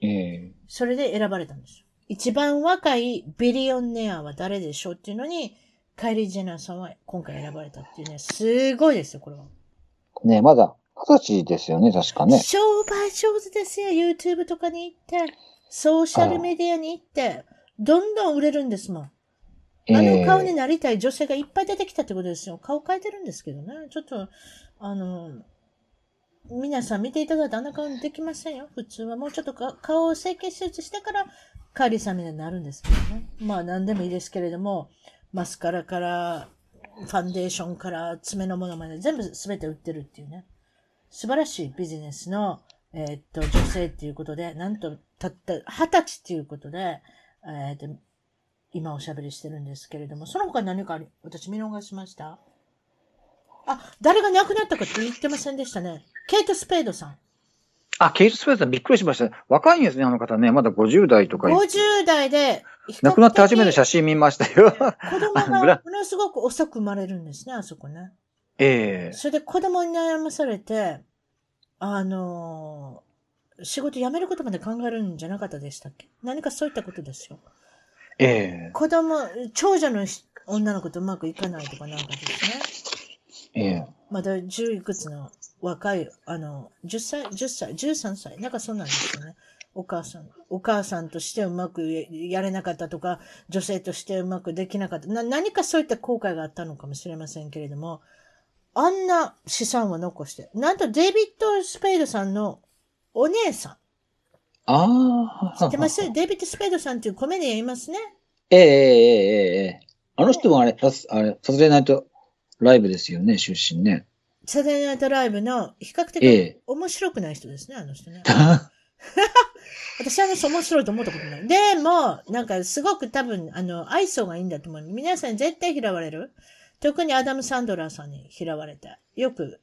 ええ。それで選ばれたんですよ。一番若い billionaire は誰でしょうっていうのに、カイリー・ジェナーさんは今回選ばれたっていうね、すごいですよ、これは。ねまだ二十歳ですよね、確かね。商売上手ですよ、YouTube とかに行って、ソーシャルメディアに行って、どんどん売れるんですもん。あの顔になりたい女性がいっぱい出てきたってことですよ。顔変えてるんですけどね。ちょっと、あの、皆さん見ていただいてあんな顔にできませんよ。普通はもうちょっとか顔を整形手術してからカーリーさんみたいになるんですけどね。まあ何でもいいですけれども、マスカラから、ファンデーションから爪のものまで全部全て売ってるっていうね。素晴らしいビジネスの、えーっと、女性っていうことで、なんと、たった二十歳っていうことで、えーっと、今おしゃべりしてるんですけれども、その他に何かあり私見逃しました？あ、誰が亡くなったかって言ってませんでしたね。ケイト・スペードさん。あ、ケイト・スペースさんびっくりしました。若いんですね、あの方ね。まだ50代とか。50代で、亡くなって初めて写真。真見ましたよ。子供がものすごく遅く生まれるんですね、あそこね。ええそれで子供に悩まされて、あのー仕事辞めることまで考えるんじゃなかったでしたっけ？何かそういったことですよ。え子供、長女のし女の子とうまくいかないとかなんかですね。えええまだ十いくつの若い、あの、10歳、10歳、13歳、なんかそうなんですよね。お母さん。お母さんとしてうまくやれなかったとか、女性としてうまくできなかった。な、何かそういった後悔があったのかもしれませんけれども、あんな資産を残して。なんとデイビッド・スペイドさんのお姉さん。ああ。知ってます？デイビッド・スペイドさんっていうコメディアいますね。ええええええ。あの人もあれ、あれ、サズレナイトライブですよね、出身ね。サザエナイトライブの比較的面白くない人ですね、え、あの人ね。私あの人面白いと思ったことない。でも、なんかすごく多分、あの、愛想がいいんだと思う。皆さん絶対嫌われる。特にアダム・サンドラーさんに嫌われた。よく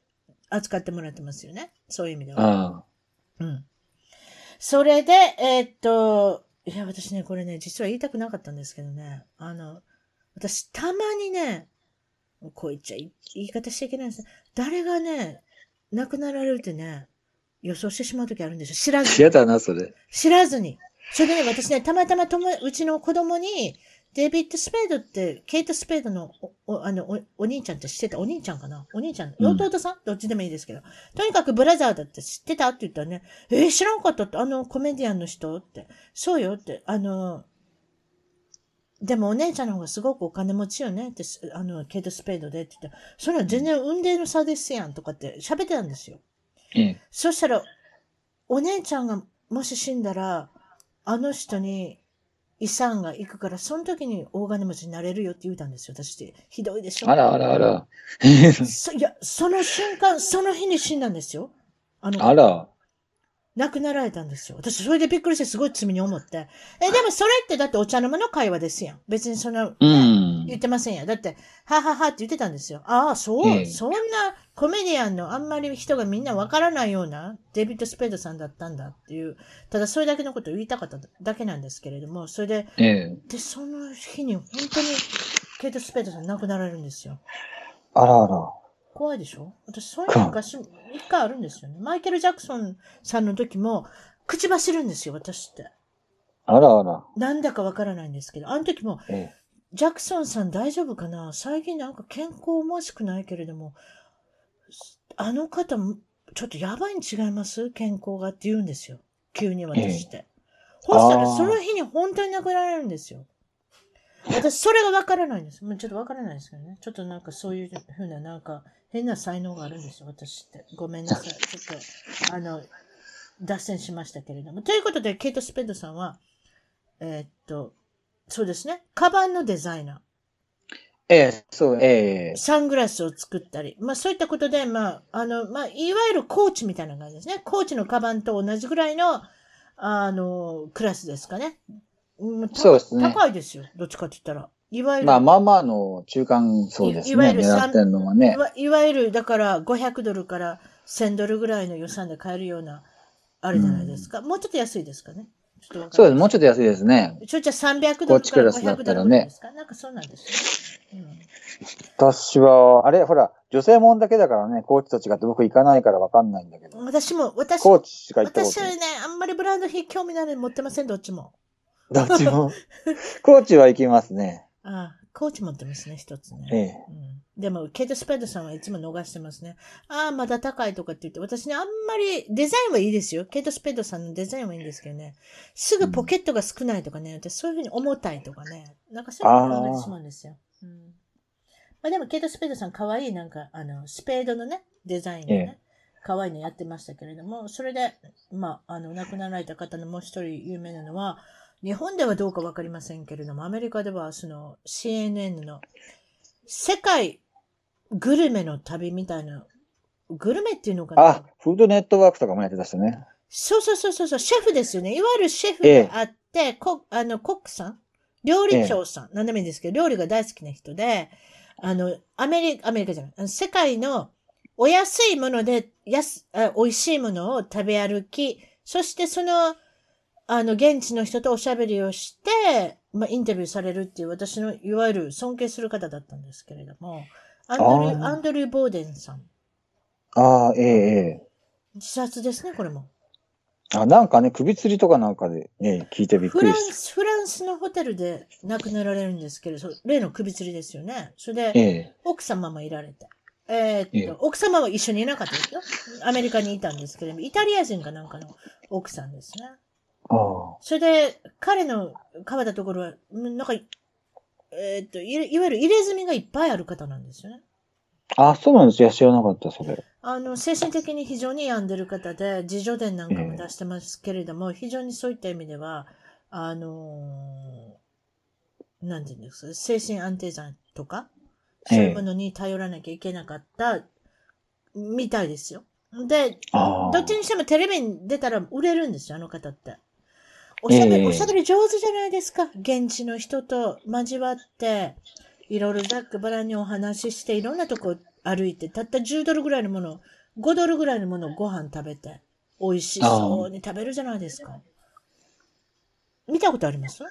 扱ってもらってますよね。そういう意味では。あうん。それで、えーっと、いや、私ね、これね、実は言いたくなかったんですけどね。あの、私、たまにね、こう言っちゃい、言い方しちゃいけないんですね。誰がね、亡くなられるってね、予想してしまうときあるんですよ。知らあ。ずに。嫌だな、それ。知らずに。それでね、私ね、たまたまとも、うちの子供に、デイビッド・スペードって、ケイト・スペードのお、おあのお、お兄ちゃんって知ってた？お兄ちゃんかな？お兄ちゃん、うん弟さん？どっちでもいいですけど。とにかくブラザーだって知ってたって言ったらね、えー知らんかったって、あのコメディアンの人って。そうよって、あの、でもお姉ちゃんの方がすごくお金持ちよねって、すあの、ケイト・スペードでって言って、それは全然運転の差ですやんとかって喋ってたんですよ。ええ。そしたら、お姉ちゃんがもし死んだら、あの人に遺産が行くから、その時に大金持ちになれるよって言うたんですよ、私って。ひどいでしょあらあらあら。そ いや、その瞬間、その日に死んだんですよ。あの、あら。亡くなられたんですよ。私、それでびっくりしてすごい罪に思って。え、でもそれってだってお茶の間の会話ですやん。別にそんな、うん。言ってませんやん。だって、はははって言ってたんですよ。ああ、そう、ええそんなコメディアンのあんまり人がみんなわからないようなデビッド・スペードさんだったんだっていう、ただそれだけのことを言いたかっただけなんですけれども、それで、ええ。で、その日に本当にケイト・スペードさん亡くなられるんですよ。あらあら。怖いでしょ？私、そういうの昔、一回あるんですよね。マイケル・ジャクソンさんの時も、口走るんですよ、私って。あらあら。なんだかわからないんですけど、あの時も、ええ。ジャクソンさん大丈夫かな？最近なんか健康思わしくないけれども、あの方もちょっとやばいに違います？健康がって言うんですよ。急に私って。そしたらその日に本当に亡くなられるんですよ。私、それがわからないんです。もうちょっとわからないですけどね。ちょっとなんかそういうふうななんか変な才能があるんですよ、私って。ごめんなさい。ちょっと、あの、脱線しましたけれども。ということで、ケイト・スペッドさんは、えーっと、そうですね。カバンのデザイナええ、そう、えー、え。サングラスを作ったり、まあそういったことで、まあ、あの、まあ、いわゆるコーチみたいな感じですね。コーチのカバンと同じぐらいの、あの、クラスですかね。うん高そうですね高いですよ。どっちかって言ったら。いわゆる、まあまあまあの中間そうですね。いいわゆる狙ってるのはいね。わいわゆる、だから500ドルから1000ドルぐらいの予算で買えるような、あるじゃないですか。もうちょっと安いですかね。そうです。もうちょっと安いですね。ちょいちょい300ドルからチクラスだっ500たらねドルですかなんかそうなんですよ。うん私は、あれ、ほら、女性もんだけだからね、コーチと違って僕行かないからわかんないんだけど。私も、私コーチしか行ったことない。私はね、あんまりブランド品興味ないので持ってません、どっちも。どっちも？コーチは行きますね。ああコーチ持ってますね、一つね。ええ。うん、でも、ケイト・スペードさんはいつも逃してますね。ああ、まだ高いとかって言って、私ね、あんまり、デザインはいいですよ。ケイト・スペードさんのデザインはいいんですけどね。すぐポケットが少ないとかね、私そういうふうに重たいとかね。なんかそういうの考えてしまうんですよ。うん。まあでも、ケイト・スペードさん可愛いなんか、あの、スペードのね、デザインでね。可愛いのやってましたけれども、それで、まあ、あの、亡くなられた方のもう一人有名なのは、日本ではどうかわかりませんけれども、アメリカではその CNN の世界グルメの旅みたいな、グルメっていうのかな？あ、フードネットワークとかもやってたしね。そうそうそうそう、シェフですよね。いわゆるシェフであって、ええ、コあのコックさん？料理長さん、ええ、何でもいいんですけど、料理が大好きな人で、あの、アメリカ、アメリカじゃない、世界のお安いもので、安、あ美味しいものを食べ歩き、そしてその、あの、現地の人とおしゃべりをして、まあ、インタビューされるっていう、私の、いわゆる尊敬する方だったんですけれども、アンドリュー、アンドリュー・ボーデンさん。ああ、ええ、ええ。自殺ですね、これも。あ、なんかね、首吊りとかなんかでね、聞いてびっくりフランス、フランスのホテルで亡くなられるんですけれど、例の首吊りですよね。それで、ええ、奥様もいられて。えー、っと、ええ、奥様は一緒にいなかったですよ。アメリカにいたんですけれども、イタリア人かなんかの奥さんですね。ああ。それで、彼の変わったところは、なんか、えー、っとい、いわゆる入れ墨がいっぱいある方なんですよね。あ、そうなんですよ。知らなかった、それ。あの、精神的に非常に病んでる方で、自助伝なんかも出してますけれども、えー、非常にそういった意味では、あのー、なんていうんですか、精神安定剤とか、そういうものに頼らなきゃいけなかった、みたいですよ。で、どっちにしてもテレビに出たら売れるんですよ、あの方って。おしゃべり、えー、おしゃべり上手じゃないですか？現地の人と交わって、いろいろざっくばらんにお話しして、いろんなとこ歩いて、たった10ドルぐらいのもの、5ドルぐらいのものをご飯食べて、美味しそうに食べるじゃないですか。見たことあります？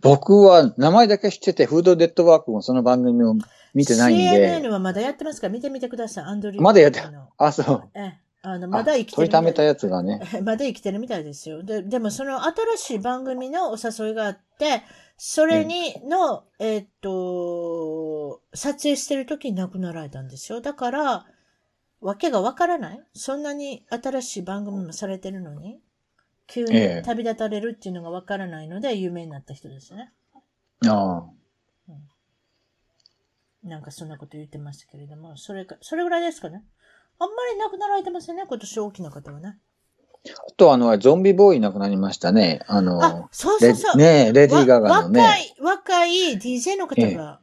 僕は名前だけ知ってて、フードデッドワークもその番組を見てないんで。CNN はまだやってますから、見てみてください。アンドリュー。まだやってあ、そう。えあの、まだ生きてる。取りためたやつがね。まだ生きてるみたいですよ。で、でもその新しい番組のお誘いがあって、それにの、えー、っと、撮影してる時に亡くなられたんですよ。だから、わけがわからないそんなに新しい番組もされてるのに、急に旅立たれるっていうのがわからないので、有名になった人ですね。ああ、うん。なんかそんなこと言ってましたけれども、それか、それぐらいですかね。あんまり亡くなられてませんね、今年大きな方はね。あと、あの、ゾンビボーイ亡くなりましたね。あの、あ、そうそうそう。ねレディー・ガガのね。若い、若い DJ の方が、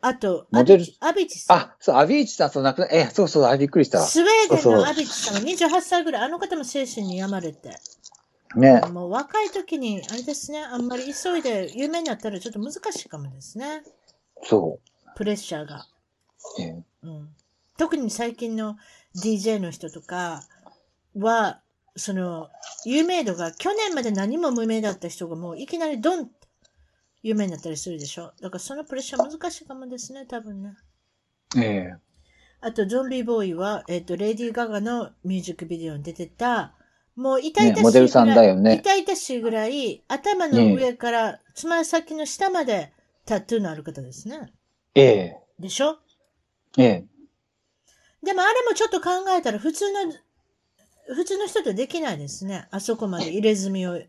あと、モデルアビチさん。あ、そう、アビーチさん、そう、亡くな、え、そうそう、あ、びっくりした。スウェーデンのアビチさんが28歳ぐらい、あの方も精神に病まれて。ね。もう若い時に、あれですね、あんまり急いで有名になったらちょっと難しいかもですね。そプレッシャーが。う。えうん。特に最近の DJ の人とかは、その、有名度が、去年まで何も無名だった人がもういきなりドン有名になったりするでしょ？だからそのプレッシャー難しいかもですね、多分ね。ええあと、ゾンビボーイは、えっ、と、レディー・ガガのミュージックビデオに出てた、もう痛々しいぐらい、ねモデルさんだよね痛々しいぐらい、頭の上からつま先の下までタトゥーのある方ですね。ええでしょ？ええでもあれもちょっと考えたら普通の、普通の人とできないですね。あそこまで入れ墨を、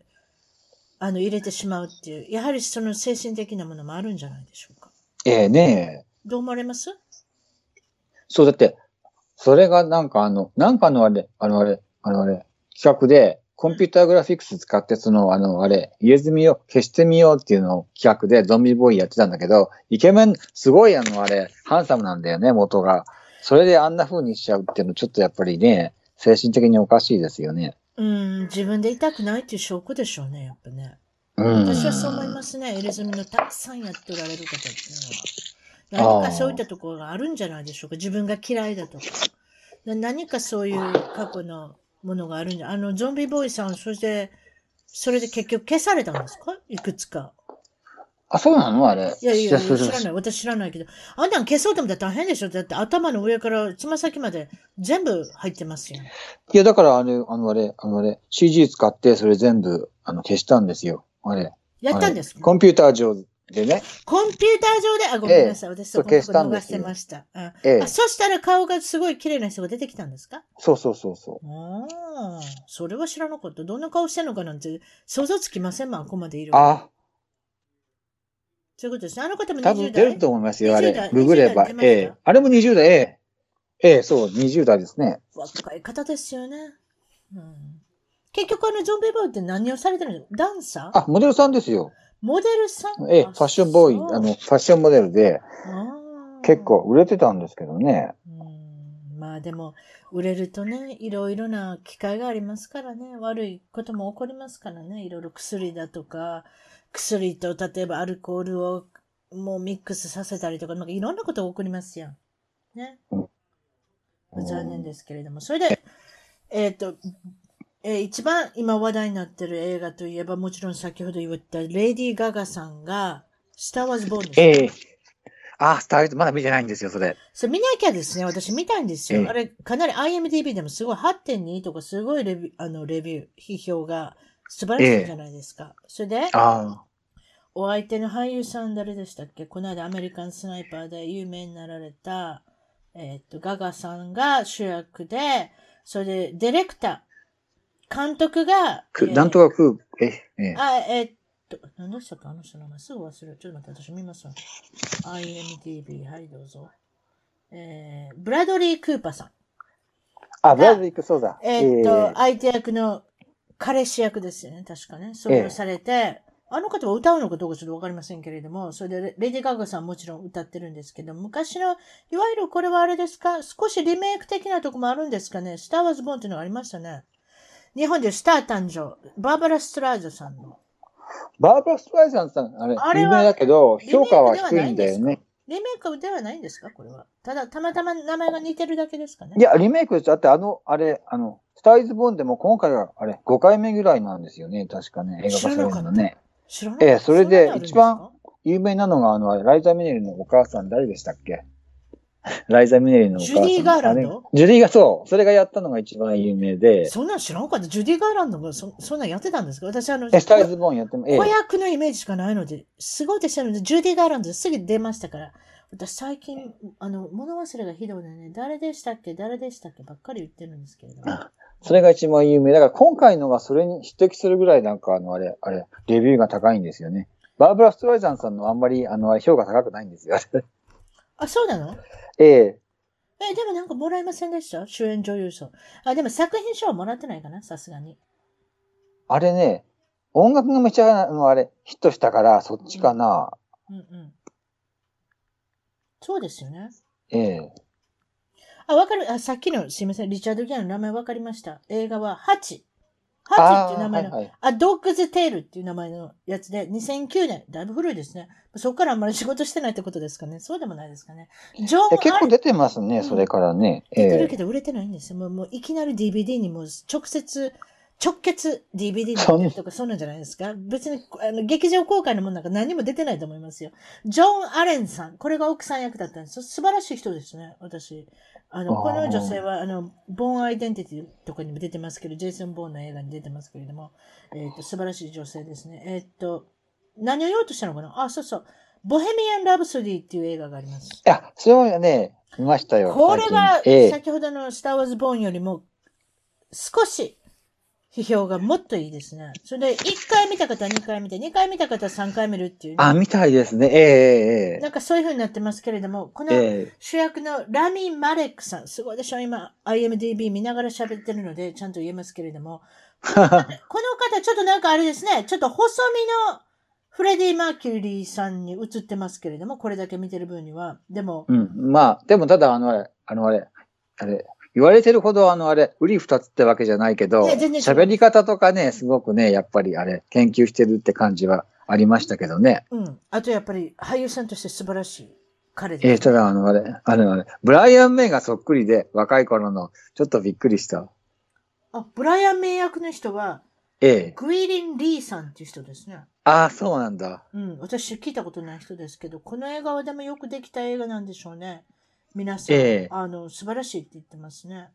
あの、入れてしまうっていう。やはりその精神的なものもあるんじゃないでしょうか。ええねえ。どう思われます？そう、だって、それがなんかあの、なんかのあれ、あのあれ、あのあれ、企画で、コンピューターグラフィックス使って、その、あの、あれ、入れ墨を消してみようっていうのを企画でゾンビボーイやってたんだけど、イケメン、すごいあの、あれ、ハンサムなんだよね、元が。それであんな風にしちゃうっていうの、ちょっとやっぱりね、精神的におかしいですよね。うん、自分で痛くないっていう証拠でしょうね、やっぱね。うん。私はそう思いますね。入れ墨のたくさんやっておられる方っていうのは。何かそういったところがあるんじゃないでしょうか。自分が嫌いだとか。な何かそういう過去のものがあるんじゃ。あの、ゾンビボーイさん、そして、それで結局消されたんですか？いくつか。あ、そうなの？あれ。いやいや、知らない。私知らないけど。あんなん消そうと思ったら大変でしょだって頭の上からつま先まで全部入ってますよ。いや、だからあれ、あのあれ、あのあれ、CG 使ってそれ全部、あの、消したんですよ。あれ。やったんですか？コンピューター上、でね、コンピューター上で、あ、ごめんなさい。私そこそう消したんですよ逃してました。うんええあ、そしたら顔がすごい綺麗な人が出てきたんですか？そうそうそうそああ、それは知らなかった。どんな顔してんのかなんて想像つきませんもん、あここまでいるう。。あ、そういうことですね。あの方も多20代？分出ると思いますよ、あ20れ代。ググれば20代。出ました？ええあれも20代、ええ。ええ、そう、20代ですね。若い方ですよね。うん、結局あのゾンビボーイって何をされてるの？ダンサー？あ、モデルさんですよ。モデルさん？ええ、フあァッションボーイ、あの、ファッションモデルで、結構売れてたんですけどね。うんまあでも、売れるとね、いろいろな機会がありますからね、悪いことも起こりますからね、いろいろ薬だとか、薬と例えばアルコールをもうミックスさせたりとか、なんかいろんなことが起こりますやん。ね。うん残念ですけれども。それで、えっ、と、えー一番今話題になってる映画といえば、もちろん先ほど言ったレディー・ガガさんが、スター・ワーズ・ボーンです、ええ。あ、スターウォーズまだ見てないんですよ、それ。それ見なきゃですね、私見たんですよ。ええあれ、かなり IMDB でもすごい8.2とかすごいレビュー、あの、レビュー、批評が素晴らしいじゃないですか。それで、あお相手の俳優さん誰でしたっけ？この間アメリカンスナイパーで有名になられた、えーっと、ガガさんが主役で、それで、ディレクター、監督が、く、えーなんとかく、え、ええ。あ、えーっと、何でしたかあの人の名前すぐ忘れる。ちょっと待って、私見ますわ。IMDB、はい、どうぞ。えー、ブラドリー・クーパーさん。あ、ブラズリック、そうだ。えーっと、え相手役の彼氏役ですよね、確かね。それをされて、あの方は歌うのかどうかちょっとわかりませんけれども、それでレレディ・ガガさんもちろん歌ってるんですけど、昔の、いわゆるこれはあれですか？少しリメイク的なとこもあるんですかね？スター・ワーズ・ボーンっていうのがありましたね。日本でスター誕生、バーバラ・ストラージョさんの。バーバラ・ストライザンさん、あれ、あれは有名だけど、評価は低いんだよね。リメイクではないんですか？これは。ただ、たまたま名前が似てるだけですかね？いや、リメイクです。だって、あの、あれ、あの、スターイズ・ボーンでも今回は、あれ、5回目ぐらいなんですよね。確かね、映画化されるのね。知らない。ええそれで一番か有名なのが、あの、ライザ・ミネリのお母さん、誰でしたっけ？ライザ・ミネリのお母さん。ジュディガーランド？ジュディがそう。それがやったのが一番有名で、そんなん知らんかった。ジュディ・ガーランドがそそんなんやってたんですか？私、あの、えスターイズ・ボーンやっても、ええ子役のイメージしかないので、すごいですよね。ジュディ・ガーランドすぐ出ましたから。私最近、あの、物忘れがひどいのでね、誰でしたっけ？誰でしたっけ？ばっかり言ってるんですけれども。それが一番有名。だから今回のがそれに匹敵するぐらいなんか、あの、あれ、あれ、レビューが高いんですよね。バーブラ・ストライザンさんのあんまり、あの、評価高くないんですよ。あ、そうなの？えええ、でもなんかもらえませんでした？主演女優賞。あ、でも作品賞はもらってないかな？さすがに。あれね、音楽がめちゃ、あの、あれ、ヒットしたから、そっちかな。うんうん。そうですよね。ええあ、わかる。あ、さっきの、すいません。リチャード・ギアの名前わかりました。映画は、ハチ。ハチっていう名前の、あーはいはいあ、ドッグズ・テールっていう名前のやつで、2009年、だいぶ古いですね。そこからあんまり仕事してないってことですかね。そうでもないですかね。ジョン・え結構出てますね、うんそれからね。え出てるえけど売れてないんですよ。もうもういきなり DVD にもう直接、直結 DVD にそんなってるとかそうなんじゃないですか別にあの劇場公開のものなんか何も出てないと思いますよ。ジョン・アレンさん。これが奥さん役だったんです。素晴らしい人ですね、私。あの、この女性は、あの、ボーン・アイデンティティとかにも出てますけど、ジェイソン・ボーンの映画に出てますけれども、えっ、と、素晴らしい女性ですね。えっ、と、何を言おうとしたのかな？あ、そうそう。ボヘミアン・ラブソディっていう映画があります。いや、それはね、見ましたよ。これが先ほどのスター・ウォーズ・ボーンよりも少し批評がもっといいですね。それで1回見た方は2回見て、2回見た方は3回見るっていうね、あ、みたいですね。えええなんかそういう風になってますけれども、このええ主役のラミ・マレックさん、すごいでしょ今 IMDB 見ながら喋ってるのでちゃんと言えますけれども、この方ちょっとなんかあれですね、ちょっと細身のフレディ・マーキュリーさんに映ってますけれども、これだけ見てる分には。でも、うん。まあ、でもただ、あの、あれ、あの、あれ、あれ、言われてるほど、あの、あれ、売り二つってわけじゃないけど、喋り方とかね、すごくね、やっぱりあれ、研究してるって感じはありましたけどね。うん。あとやっぱり俳優さんとして素晴らしい彼えー、です。ただ、あの、あれ、あれ、あれ、ブライアン・メイがそっくりで、若い頃の、ちょっとびっくりした。あ、ブライアン名役の人は、ええグイリン・リーさんっていう人ですね。ああ、そうなんだ。うん。私聞いたことない人ですけど、この映画はでもよくできた映画なんでしょうね。皆さん、ええあの、素晴らしいって言ってますね。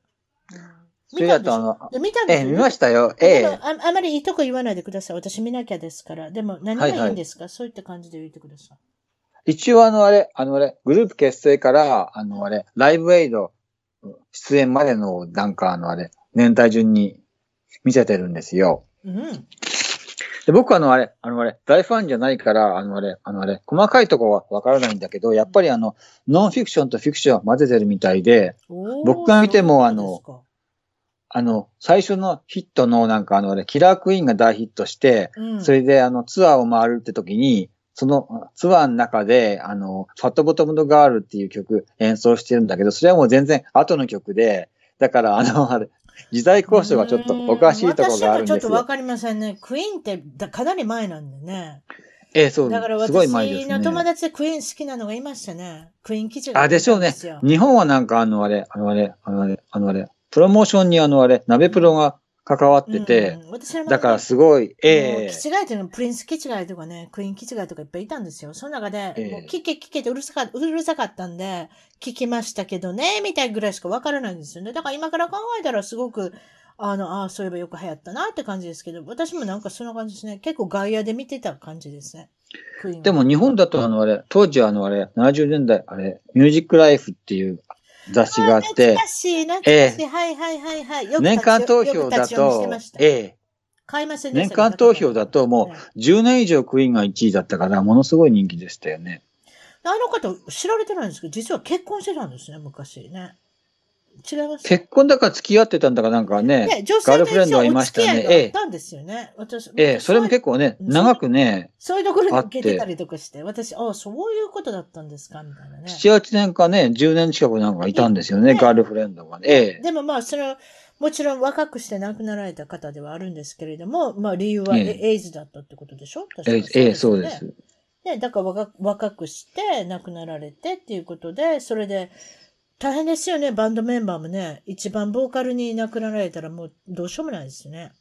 それだとあの、で見たんでええ、すよ。見ましたよ。ええ。でもああまりいいとこ言わないでください。私見なきゃですから。でも何がいいんですか、そういった感じで言ってください。一応あのあれ、あのあれ、グループ結成から、あのあれ、ライブエイド出演までのなんかあのあれ、年代順に見せてるんですよ。うん。で、僕はあのあれ、あのあれ、大ファンじゃないから、あのあれ、あのあれ、細かいとこはわからないんだけど、やっぱりあの、ノンフィクションとフィクションを混ぜてるみたいで、僕が見てもそうですか。あの、最初のヒットのなんかあのあれ、キラークイーンが大ヒットして、うん、それであの、ツアーを回るって時に、そのツアーの中で、あの、ファットボトムのガールっていう曲演奏してるんだけど、それはもう全然後の曲で、だからあの、あれ、時代交渉がちょっとおかしいところがあるんですよ。私はちょっとわかりませんね。クイーンってだかなり前なんでね。ええ、そう、だからすごい前です私の友ね。達でクイーン好きなのがいましたね。クイーン記事があ、でしょうね。日本はなんかあのあれ、あのあれ、あのあれ、あのあれ、プロモーションにあのあれ、鍋プロが関わってて、うんうんだからすごい、ええもう気違いというのはプリンス気違いとかね、クイーン気違いとかいっぱいいたんですよ。その中で、ええもう聞け聞けってうるさかうるさかったんで、聞きましたけどね、みたいぐらいしかわからないんですよね。だから今から考えたらすごく、あの、ああ、そういえばよく流行ったなって感じですけど、私もなんかそんな感じですね。結構外野で見てた感じですね。でも日本だとあのあれ、当時はあのあれ、70年代、あれ、ミュージックライフっていう雑誌があって。ええはいはいはいはい。年間投票だとええ、買いました年間投票だともねう10年以上クイーンが1位だったから、ものすごい人気でしたよね。あの方知られてないんですけど、実は結婚してたんですね、昔ね。違います結婚だから付き合ってたんだかなんかね、ね、女性ガールフレンドはいおましたね付き合いがあったんですよね。私、ええ、それも結構ね、長くね、そういうところに受けてたりとかして、私、ああ、そういうことだったんですか？みたいなね。7、8年かね、10年近くなんかいたんですよね、ねガールフレンドがね。ええ。でもまあ、その、もちろん若くして亡くなられた方ではあるんですけれども、まあ理由はえエエイズだったってことでしょ？確かええ、ええそうで。す。ね、だから若若くして亡くなられてっていうことで、それで、大変ですよね、バンドメンバーもね。一番ボーカルに亡くなられたらもうどうしようもないですね。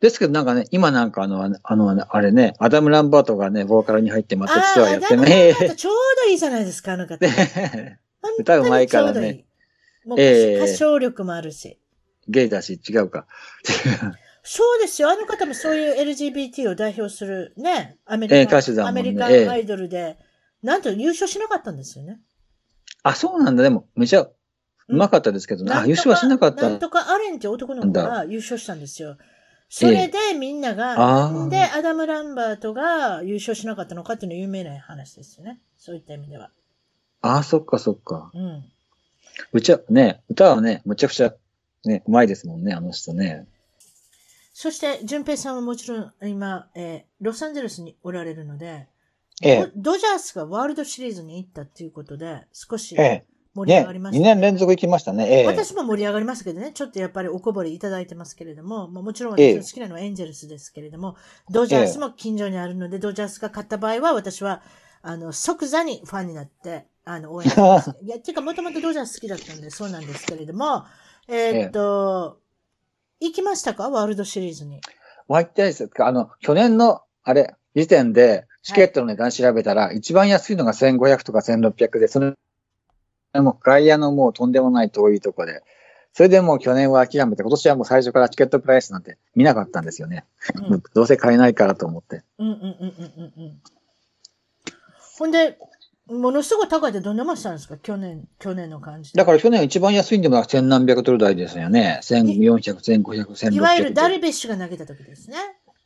ですけどなんかね、今なんかあの、あの、あれね、アダム・ランバートがね、ボーカルに入ってまたツアーやってね。だちょうどいいじゃないですか、あの方。歌うまいからね歌唱力もあるし。ゲイだし、違うか。そうですよ。あの方もそういう LGBT を代表するね、アメリカ,、ええ歌手だもんねアメリカンアイドルで、なんと優勝しなかったんですよね。あ、そうなんだ。でも、めちゃうまかったですけどね。あ、優勝はしなかった。なんとかアレンって男の子が優勝したんですよ。それでみんなが、なんでアダム・ランバートが優勝しなかったのかっていうのは有名な話ですよね。そういった意味では。あ、そっかそっか。うん。うちはね、歌はね、むちゃくちゃ、ね、うまいですもんね、あの人ね。そして、淳平さんはもちろん今、えーロサンゼルスにおられるので、ええドドジャースがワールドシリーズに行ったっていうことで、少しええ。ね盛り上がり、ました、2年連続行きましたね。ええ。私も盛り上がりましたけどね、ちょっとやっぱりおこぼれいただいてますけれども、まあ、もちろんええ私の好きなのはエンジェルスですけれども、ドジャースも近所にあるので、ドジャースが勝った場合は、私は、あの、即座にファンになって、あの、応援します。いや、ていうか、もともとドジャース好きだったんで、そうなんですけれども、えーっと、行きましたか？ワールドシリーズに。湧いてないですかあの、去年の、あれ、時点で、チケットの値段調べたら、一番安いのが1500とか1600で、その、もう外野のもうとんでもない遠いとこで、それでもう去年は諦めて、今年はもう最初からチケットプライスなんて見なかったんですよね。うん、どうせ買えないからと思って。うん、うん、うん、うん、うんうん。ほんで、ものすごい高いってどんなもんしたんですか？去年、去年の感じで。だから去年一番安いんでも千何百ドル台ですよね。1400、1500、1600。いわゆるダルビッシュが投げた時ですね。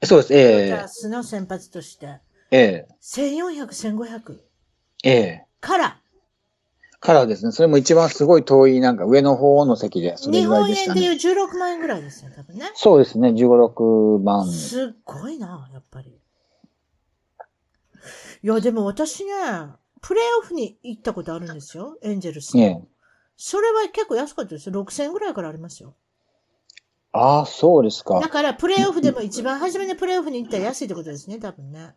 そうです。えャースの先発として、ええ1400、1500えええから、からですね、それも一番すごい遠いなんか上の方の席で、それ日ぐらい本でしたね。円でいう16万円ぐらいですよ、多分ね。そうですね、15、6万。すっごいな、やっぱり。いや、でも私ね、プレイオフに行ったことあるんですよ、エンジェルス。ええ。それは結構安かったですよ。6000円ぐらいからありますよ。ああ、そうですかだ。から、プレイオフでも一番初めにプレイオフに行ったら安いってことですね、多分ね。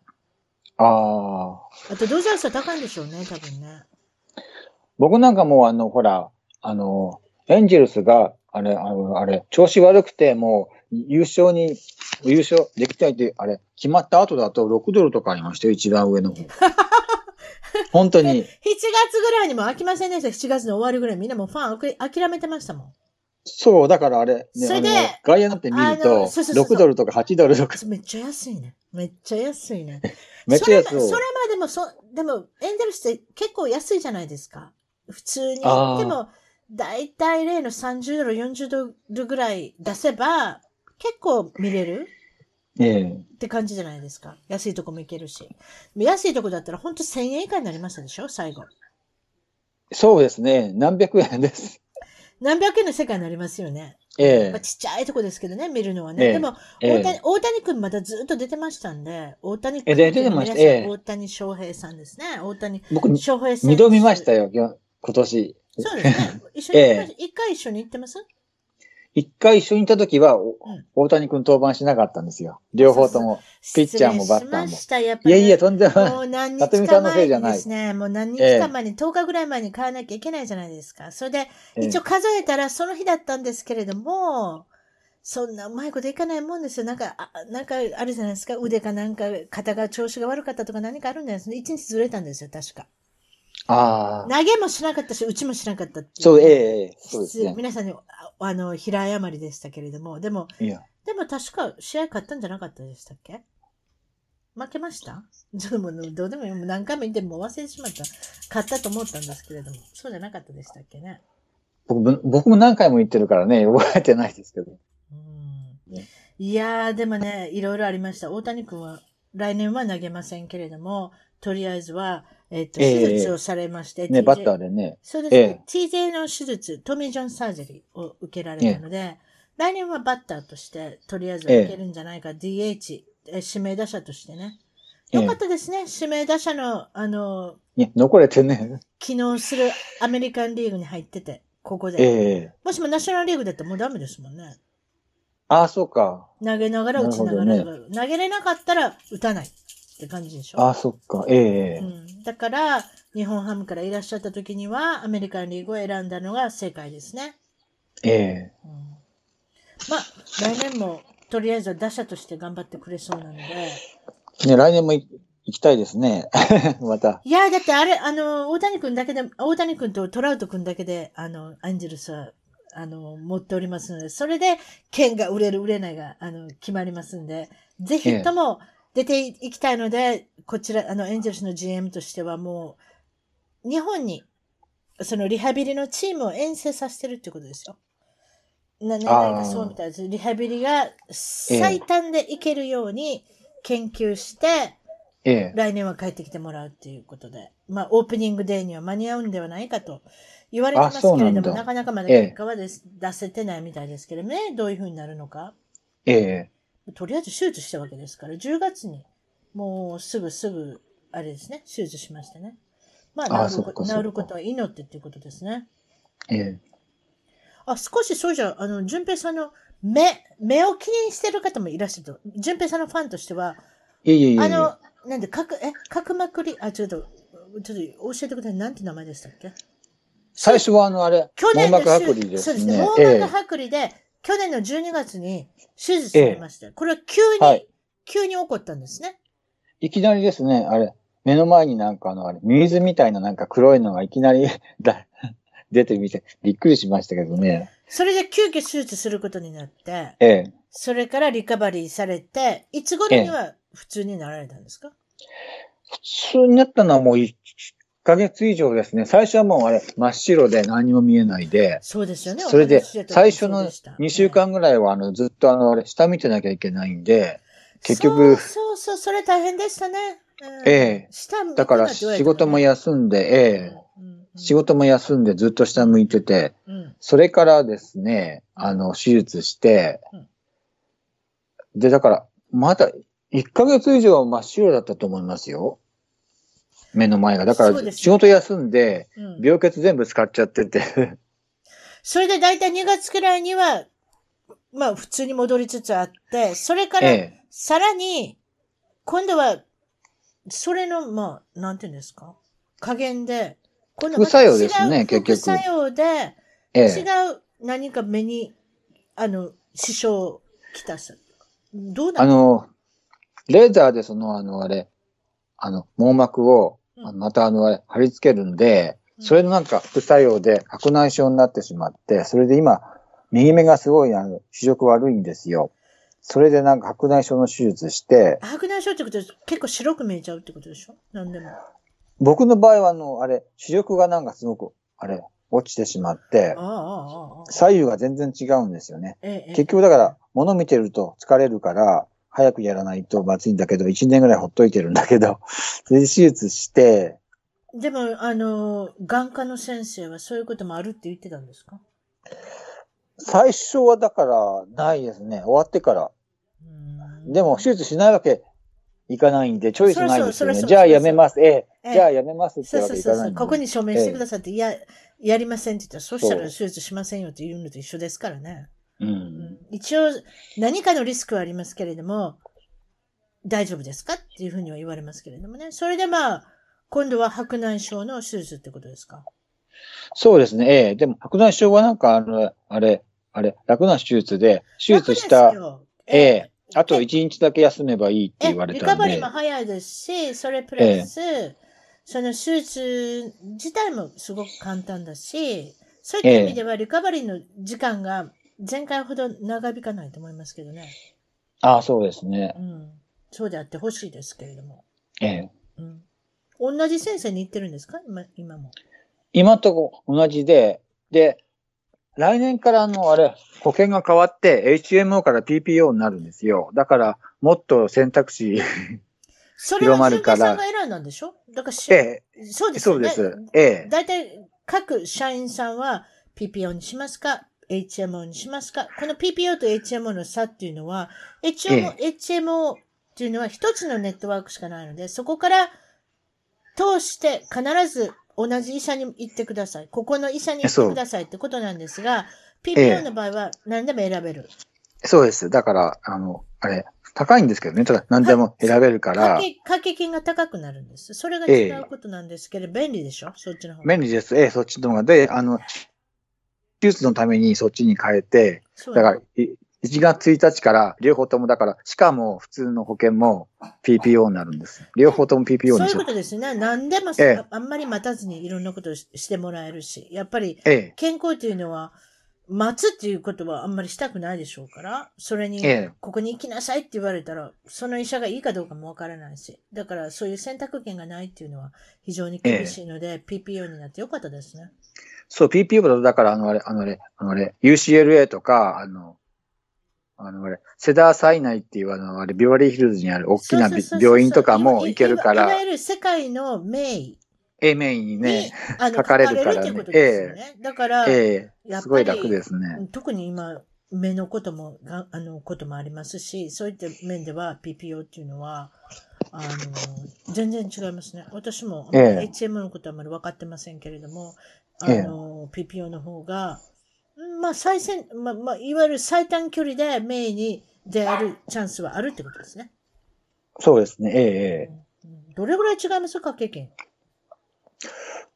ああ。あと、ドジャースは高いんでしょうね、多分ね。僕なんかもうあの、ほら、あの、エンジェルスが、あれ、あの、あれ、調子悪くて、もう、優勝に、優勝できたいって、あれ、決まった後だと6ドルとかありましたよ、一番上の方。本当に。7月ぐらいにも飽きませんでした。7月の終わりぐらいみんなもうファン諦めてましたもん。そう、だからあれ、ね、それで外野なんて見るあと、のそうそうそうそう6ドルとか8ドルとか、めっちゃ安いね。めっちゃ安いね。めっちゃ安い。それまそれまでもそ、でも、エンゼルスって結構安いじゃないですか。普通に。でも、だいたい例の30ドル、40ドルぐらい出せば、結構見れるええって感じじゃないですか。安いとこも行けるし。安いとこだったら本当1000円以下になりましたでしょ最後。そうですね。何百円です。何百円の世界になりますよね。えまあ、ちっちゃいとこですけどね、見るのはね。ええでも、え大谷、大谷君まだずっと出てましたんで、大谷君え出てました皆さんええ大谷翔平さんですね。大谷僕、翔平さん。二度見ましたよ、今今年。そうですね。一緒に一回一緒に行ってます？一回一緒にいた時は、大谷君登板しなかったんですよ。両方とも。ピッチャーもバッターもしましたやっぱりいやいや、とんでもない。もう何日か前にですね、もう何日か前に、10日ぐらい前に買わなきゃいけないじゃないですか。それで、ええ一応数えたらその日だったんですけれども、そんなうまいこといかないもんですよ。なんか、あなんかあるじゃないですか。腕かなんか、肩が調子が悪かったとか何かあるんですね。一日ずれたんですよ、確か。ああ。投げもしなかったし、打ちもしなかったっていそう、ええええそうですね。皆さんに、ああの、平誤りでしたけれども、でも、でも確か試合勝ったんじゃなかったでしたっけ？負けました？ちょっともうどうでもいい。何回も言ってもう忘れてしまった。勝ったと思ったんですけれども、そうじゃなかったでしたっけね？僕も僕も何回も言ってるからね、覚えてないですけど。うんねいやー、でもね、いろいろありました。大谷君は来年は投げませんけれども、とりあえずは、えっ、と、ええ手術をされまして、ね、TJ バッターでね。そうですね。え TJ の手術、トミー・ジョンサージェリーを受けられたので、来年はバッターとして、とりあえずは受けるんじゃないか、DH、え指名打者としてね。ええよかったですね。指名打者の、あの、ね、残れてね。機能するアメリカンリーグに入ってて、ここで。ええもしもナショナルリーグだったらもうダメですもんね。ああ、そうか。投げながら打ちながら、なる投げれなかったら打たないって感じでしょ？ああ、そっか。ええうん、だから、日本ハムからいらっしゃった時には、アメリカンリーグを選んだのが正解ですね。ええうんまあ、来年もとりあえずは打者として頑張ってくれそうなので。ね、来年もい行きたいですね。また。いや、だってあれ、あの、大谷君だけで、大谷君とトラウト君だけで、あの、アンジェルスは、あの、持っておりますので、それで、券が売れる、売れないが、あの、決まりますんで、ぜひとも出ていきたいので、こちら、あの、エンジェルスの GM としてはもう、日本に、そのリハビリのチームを遠征させてるってことですよ。な、何回かそうみたいです。リハビリが最短でいけるように研究して、ええ来年は帰ってきてもらうっていうことで、まあ、オープニングデーには間に合うんではないかと言われてますけれども、ななかなかまだ結果はです、出せてないみたいですけどね、どういうふうになるのか。ええとりあえず手術したわけですから、10月に、もうすぐすぐ、あれですね、手術しましたね。まあ、治るこ治ることは祈ってっていうことですね。ええあ、少しそうじゃ、あの、淳平さんの目、目を気にしてる方もいらっしゃると。淳平さんのファンとしては、いえいえいえいえ。あの、なんで、角、え、角膜り、あ、ちょっと、ちょっと教えてください。なんて名前でしたっけ？最初はあの、あれ、去年の網膜剥離ですそうですね。ね。網え膜剥離で、去年の12月に手術されました。これは急に、はい急に起こったんですね。えいきなりですね、あれ、目の前になんかあの、あれ、水みたいななんか黒いのがいきなり だ出てみて、びっくりしましたけどね。それで急遽手術することになって、ええ。それからリカバリーされて、いつ頃には普通になられたんですか、普通になったのはもう1ヶ月以上ですね。最初はもうあれ、真っ白で何も見えないで、そうですよね。それで最初のそうでした。2週間ぐらいはあの、ずっとあの、あれ、下見てなきゃいけないんで、結局そうそうそれ大変でしたね。うん。ええ。下向くだから仕事も休んで、ええ。うんうん。仕事も休んでずっと下向いてて、うん。それからですね、あの、手術して、で、だから、まだ1ヶ月以上は真っ白だったと思いますよ。目の前が。だから、仕事休んで、うん病欠全部使っちゃってて。それで大体2月くらいには、まあ普通に戻りつつあって、それからええ。さらに、今度は、それの、まあ、なんていうんですか？加減で、今度また副作用ですね結局副作用で、え違え。う何か目に、あの、支障きたさ。どうなあのの、レーザーでその、あの、あれ、あの、網膜を、またあの、貼り付けるんで、うんそれのなんか副作用で白内障になってしまって、それで今、右目がすごいあの視力悪いんですよ。それでなんか白内障の手術して、白内障ってことは結構白く見えちゃうってことでしょ？何でも。僕の場合はあの、あれ、視力がなんかすごく、あれ、落ちてしまって。左右が全然違うんですよね。結局だから、物見てると疲れるから、早くやらないとまずいんだけど、1年ぐらいほっといてるんだけど、それで手術して、でも、あの、眼科の先生はそういうこともあるって言ってたんですか？最初はだから、ないですね。終わってから。うんでも、手術しないわけいかないんで、チョイスないんですよね。じゃあやめます。ええ、ええじゃあやめますってそうわそうそうそう。けいかない。ここに署名してくださって、いや、やりませんって言ったら、そしたら手術しませんよって言うのと一緒ですからね。う。うんん一応、何かのリスクはありますけれども、大丈夫ですかっていうふうには言われますけれどもね。それでまあ、今度は白内障の手術ってことですか？そうですね。ええ。でも、白内障はなんか、あの、あれ、あれ、楽な手術で、手術したええ。あと1日だけ休めばいいって言われリたんでカバリーも。早いですし、それプラス、その手術自体もすごく簡単だし、そういった意味ではリカバリーの時間が前回ほど長引かないと思いますけどね。ああ、そうですねう。ん。そうであってほしいですけれども。ええ。うん。同じ先生に行ってるんですか？今今も。今とこ同じで、で、来年からあの、あれ、保険が変わって HMO から PPO になるんですよ。だから、もっと選択肢、それは広まるから順平さんが選んだんでしょ？だからし、ええ、そうですよね。そうです。ええ。大体各社員さんは PPO にしますか？?HMO にしますか？この PPO と HMO の差っていうのは、HMO,、HMO っていうのは一つのネットワークしかないので、そこから通して必ず同じ医者に行ってください。ここの医者に行ってくださいってことなんですが、え PPO の場合は何でも選べる。そうです。だから、あの、あれ、高いんですけどね。ただ、何でも選べるから掛、け掛け金が高くなるんです。それが違うことなんですけど、便利でしょ？そっちの方が。便利です。ええ、そっちの方が。で、あの、手術のためにそっちに変えて、そうだから、い1月1日から両方とも、だから、しかも普通の保険も PPO になるんです。両方とも PPO そういうにしよう。ことですね。何でも、ええあんまり待たずにいろんなことをししてもらえるし、やっぱりええ、健康っていうのは、待つっていうことはあんまりしたくないでしょうから、それに、ええ、ここに行きなさいって言われたら、その医者がいいかどうかもわからないし、だからそういう選択権がないっていうのは非常に厳しいので、PPO になってよかったですね。そう、PPO だと、だから、あの、あれ、あの、あれ、あの、あれ、UCLA とか、あの、あの、あれ、セダーサイナイっていう、あの、あれ、ビバリーヒルズにある大きな病院とかも行けるから。いわ、ゆる世界の名医 A メインにに、ね、書かれるからね。だから、ええ、やっぱりすごい楽ですね。特に今、目のことも、があの、こともありますし、そういった面では PPO っていうのは、あの、全然違いますね。私も、ええ HM のことはあまり分かってませんけれども、あええの、PPO の方が、うんまあ、最先、まあ、まあ、いわゆる最短距離で名医に出会えるチャンスはあるってことですね。そうですね、ええ、ええ。うんどれぐらい違います？か、経験。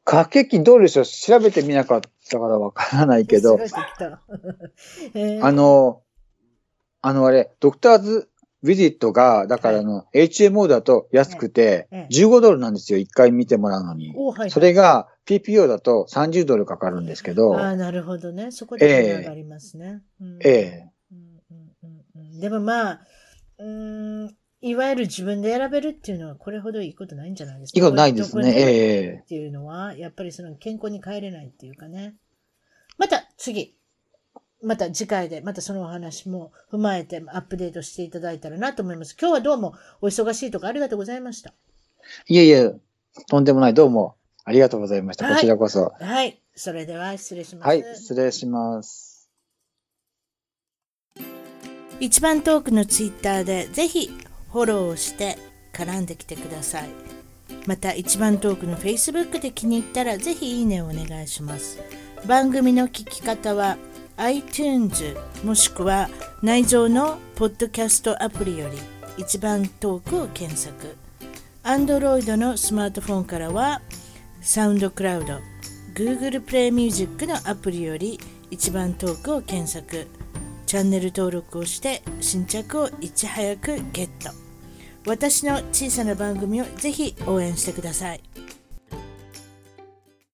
掛け金どうでしょう？調べてみなかったからわからないけど。あの、あのあれ、ドクターズビジットが、だからあの、HMO だと安くてええ、15ドルなんですよ、1回見てもらうのに。それが PPO だと30ドルかかるんですけど、ああ、なるほどね。そこで値上がりますね。うん。ええ、でもまあ、うーん、いわゆる自分で選べるっていうのはこれほどいいことないんじゃないですか？いいことないですね。ええっていうのは、やっぱりその健康に帰れないっていうかね。また次、また次回で、またそのお話も踏まえてアップデートしていただいたらなと思います。今日はどうもお忙しいとこありがとうございました。いえいえ、とんでもない。どうもありがとうございました。はいこちらこそ。はい。それでは失礼します。はい、失礼します。一番トークのツイッターでぜひフォローをして絡んできてください。また一番トークの Facebook で気に入ったらぜひいいねをお願いします。番組の聞き方は iTunes もしくは内蔵のポッドキャストアプリより一番トークを検索。Android のスマートフォンからはサウンドクラウド、Google プレイミュージックのアプリより一番トークを検索。チャンネル登録をして新着をいち早くゲット。私の小さな番組をぜひ応援してください。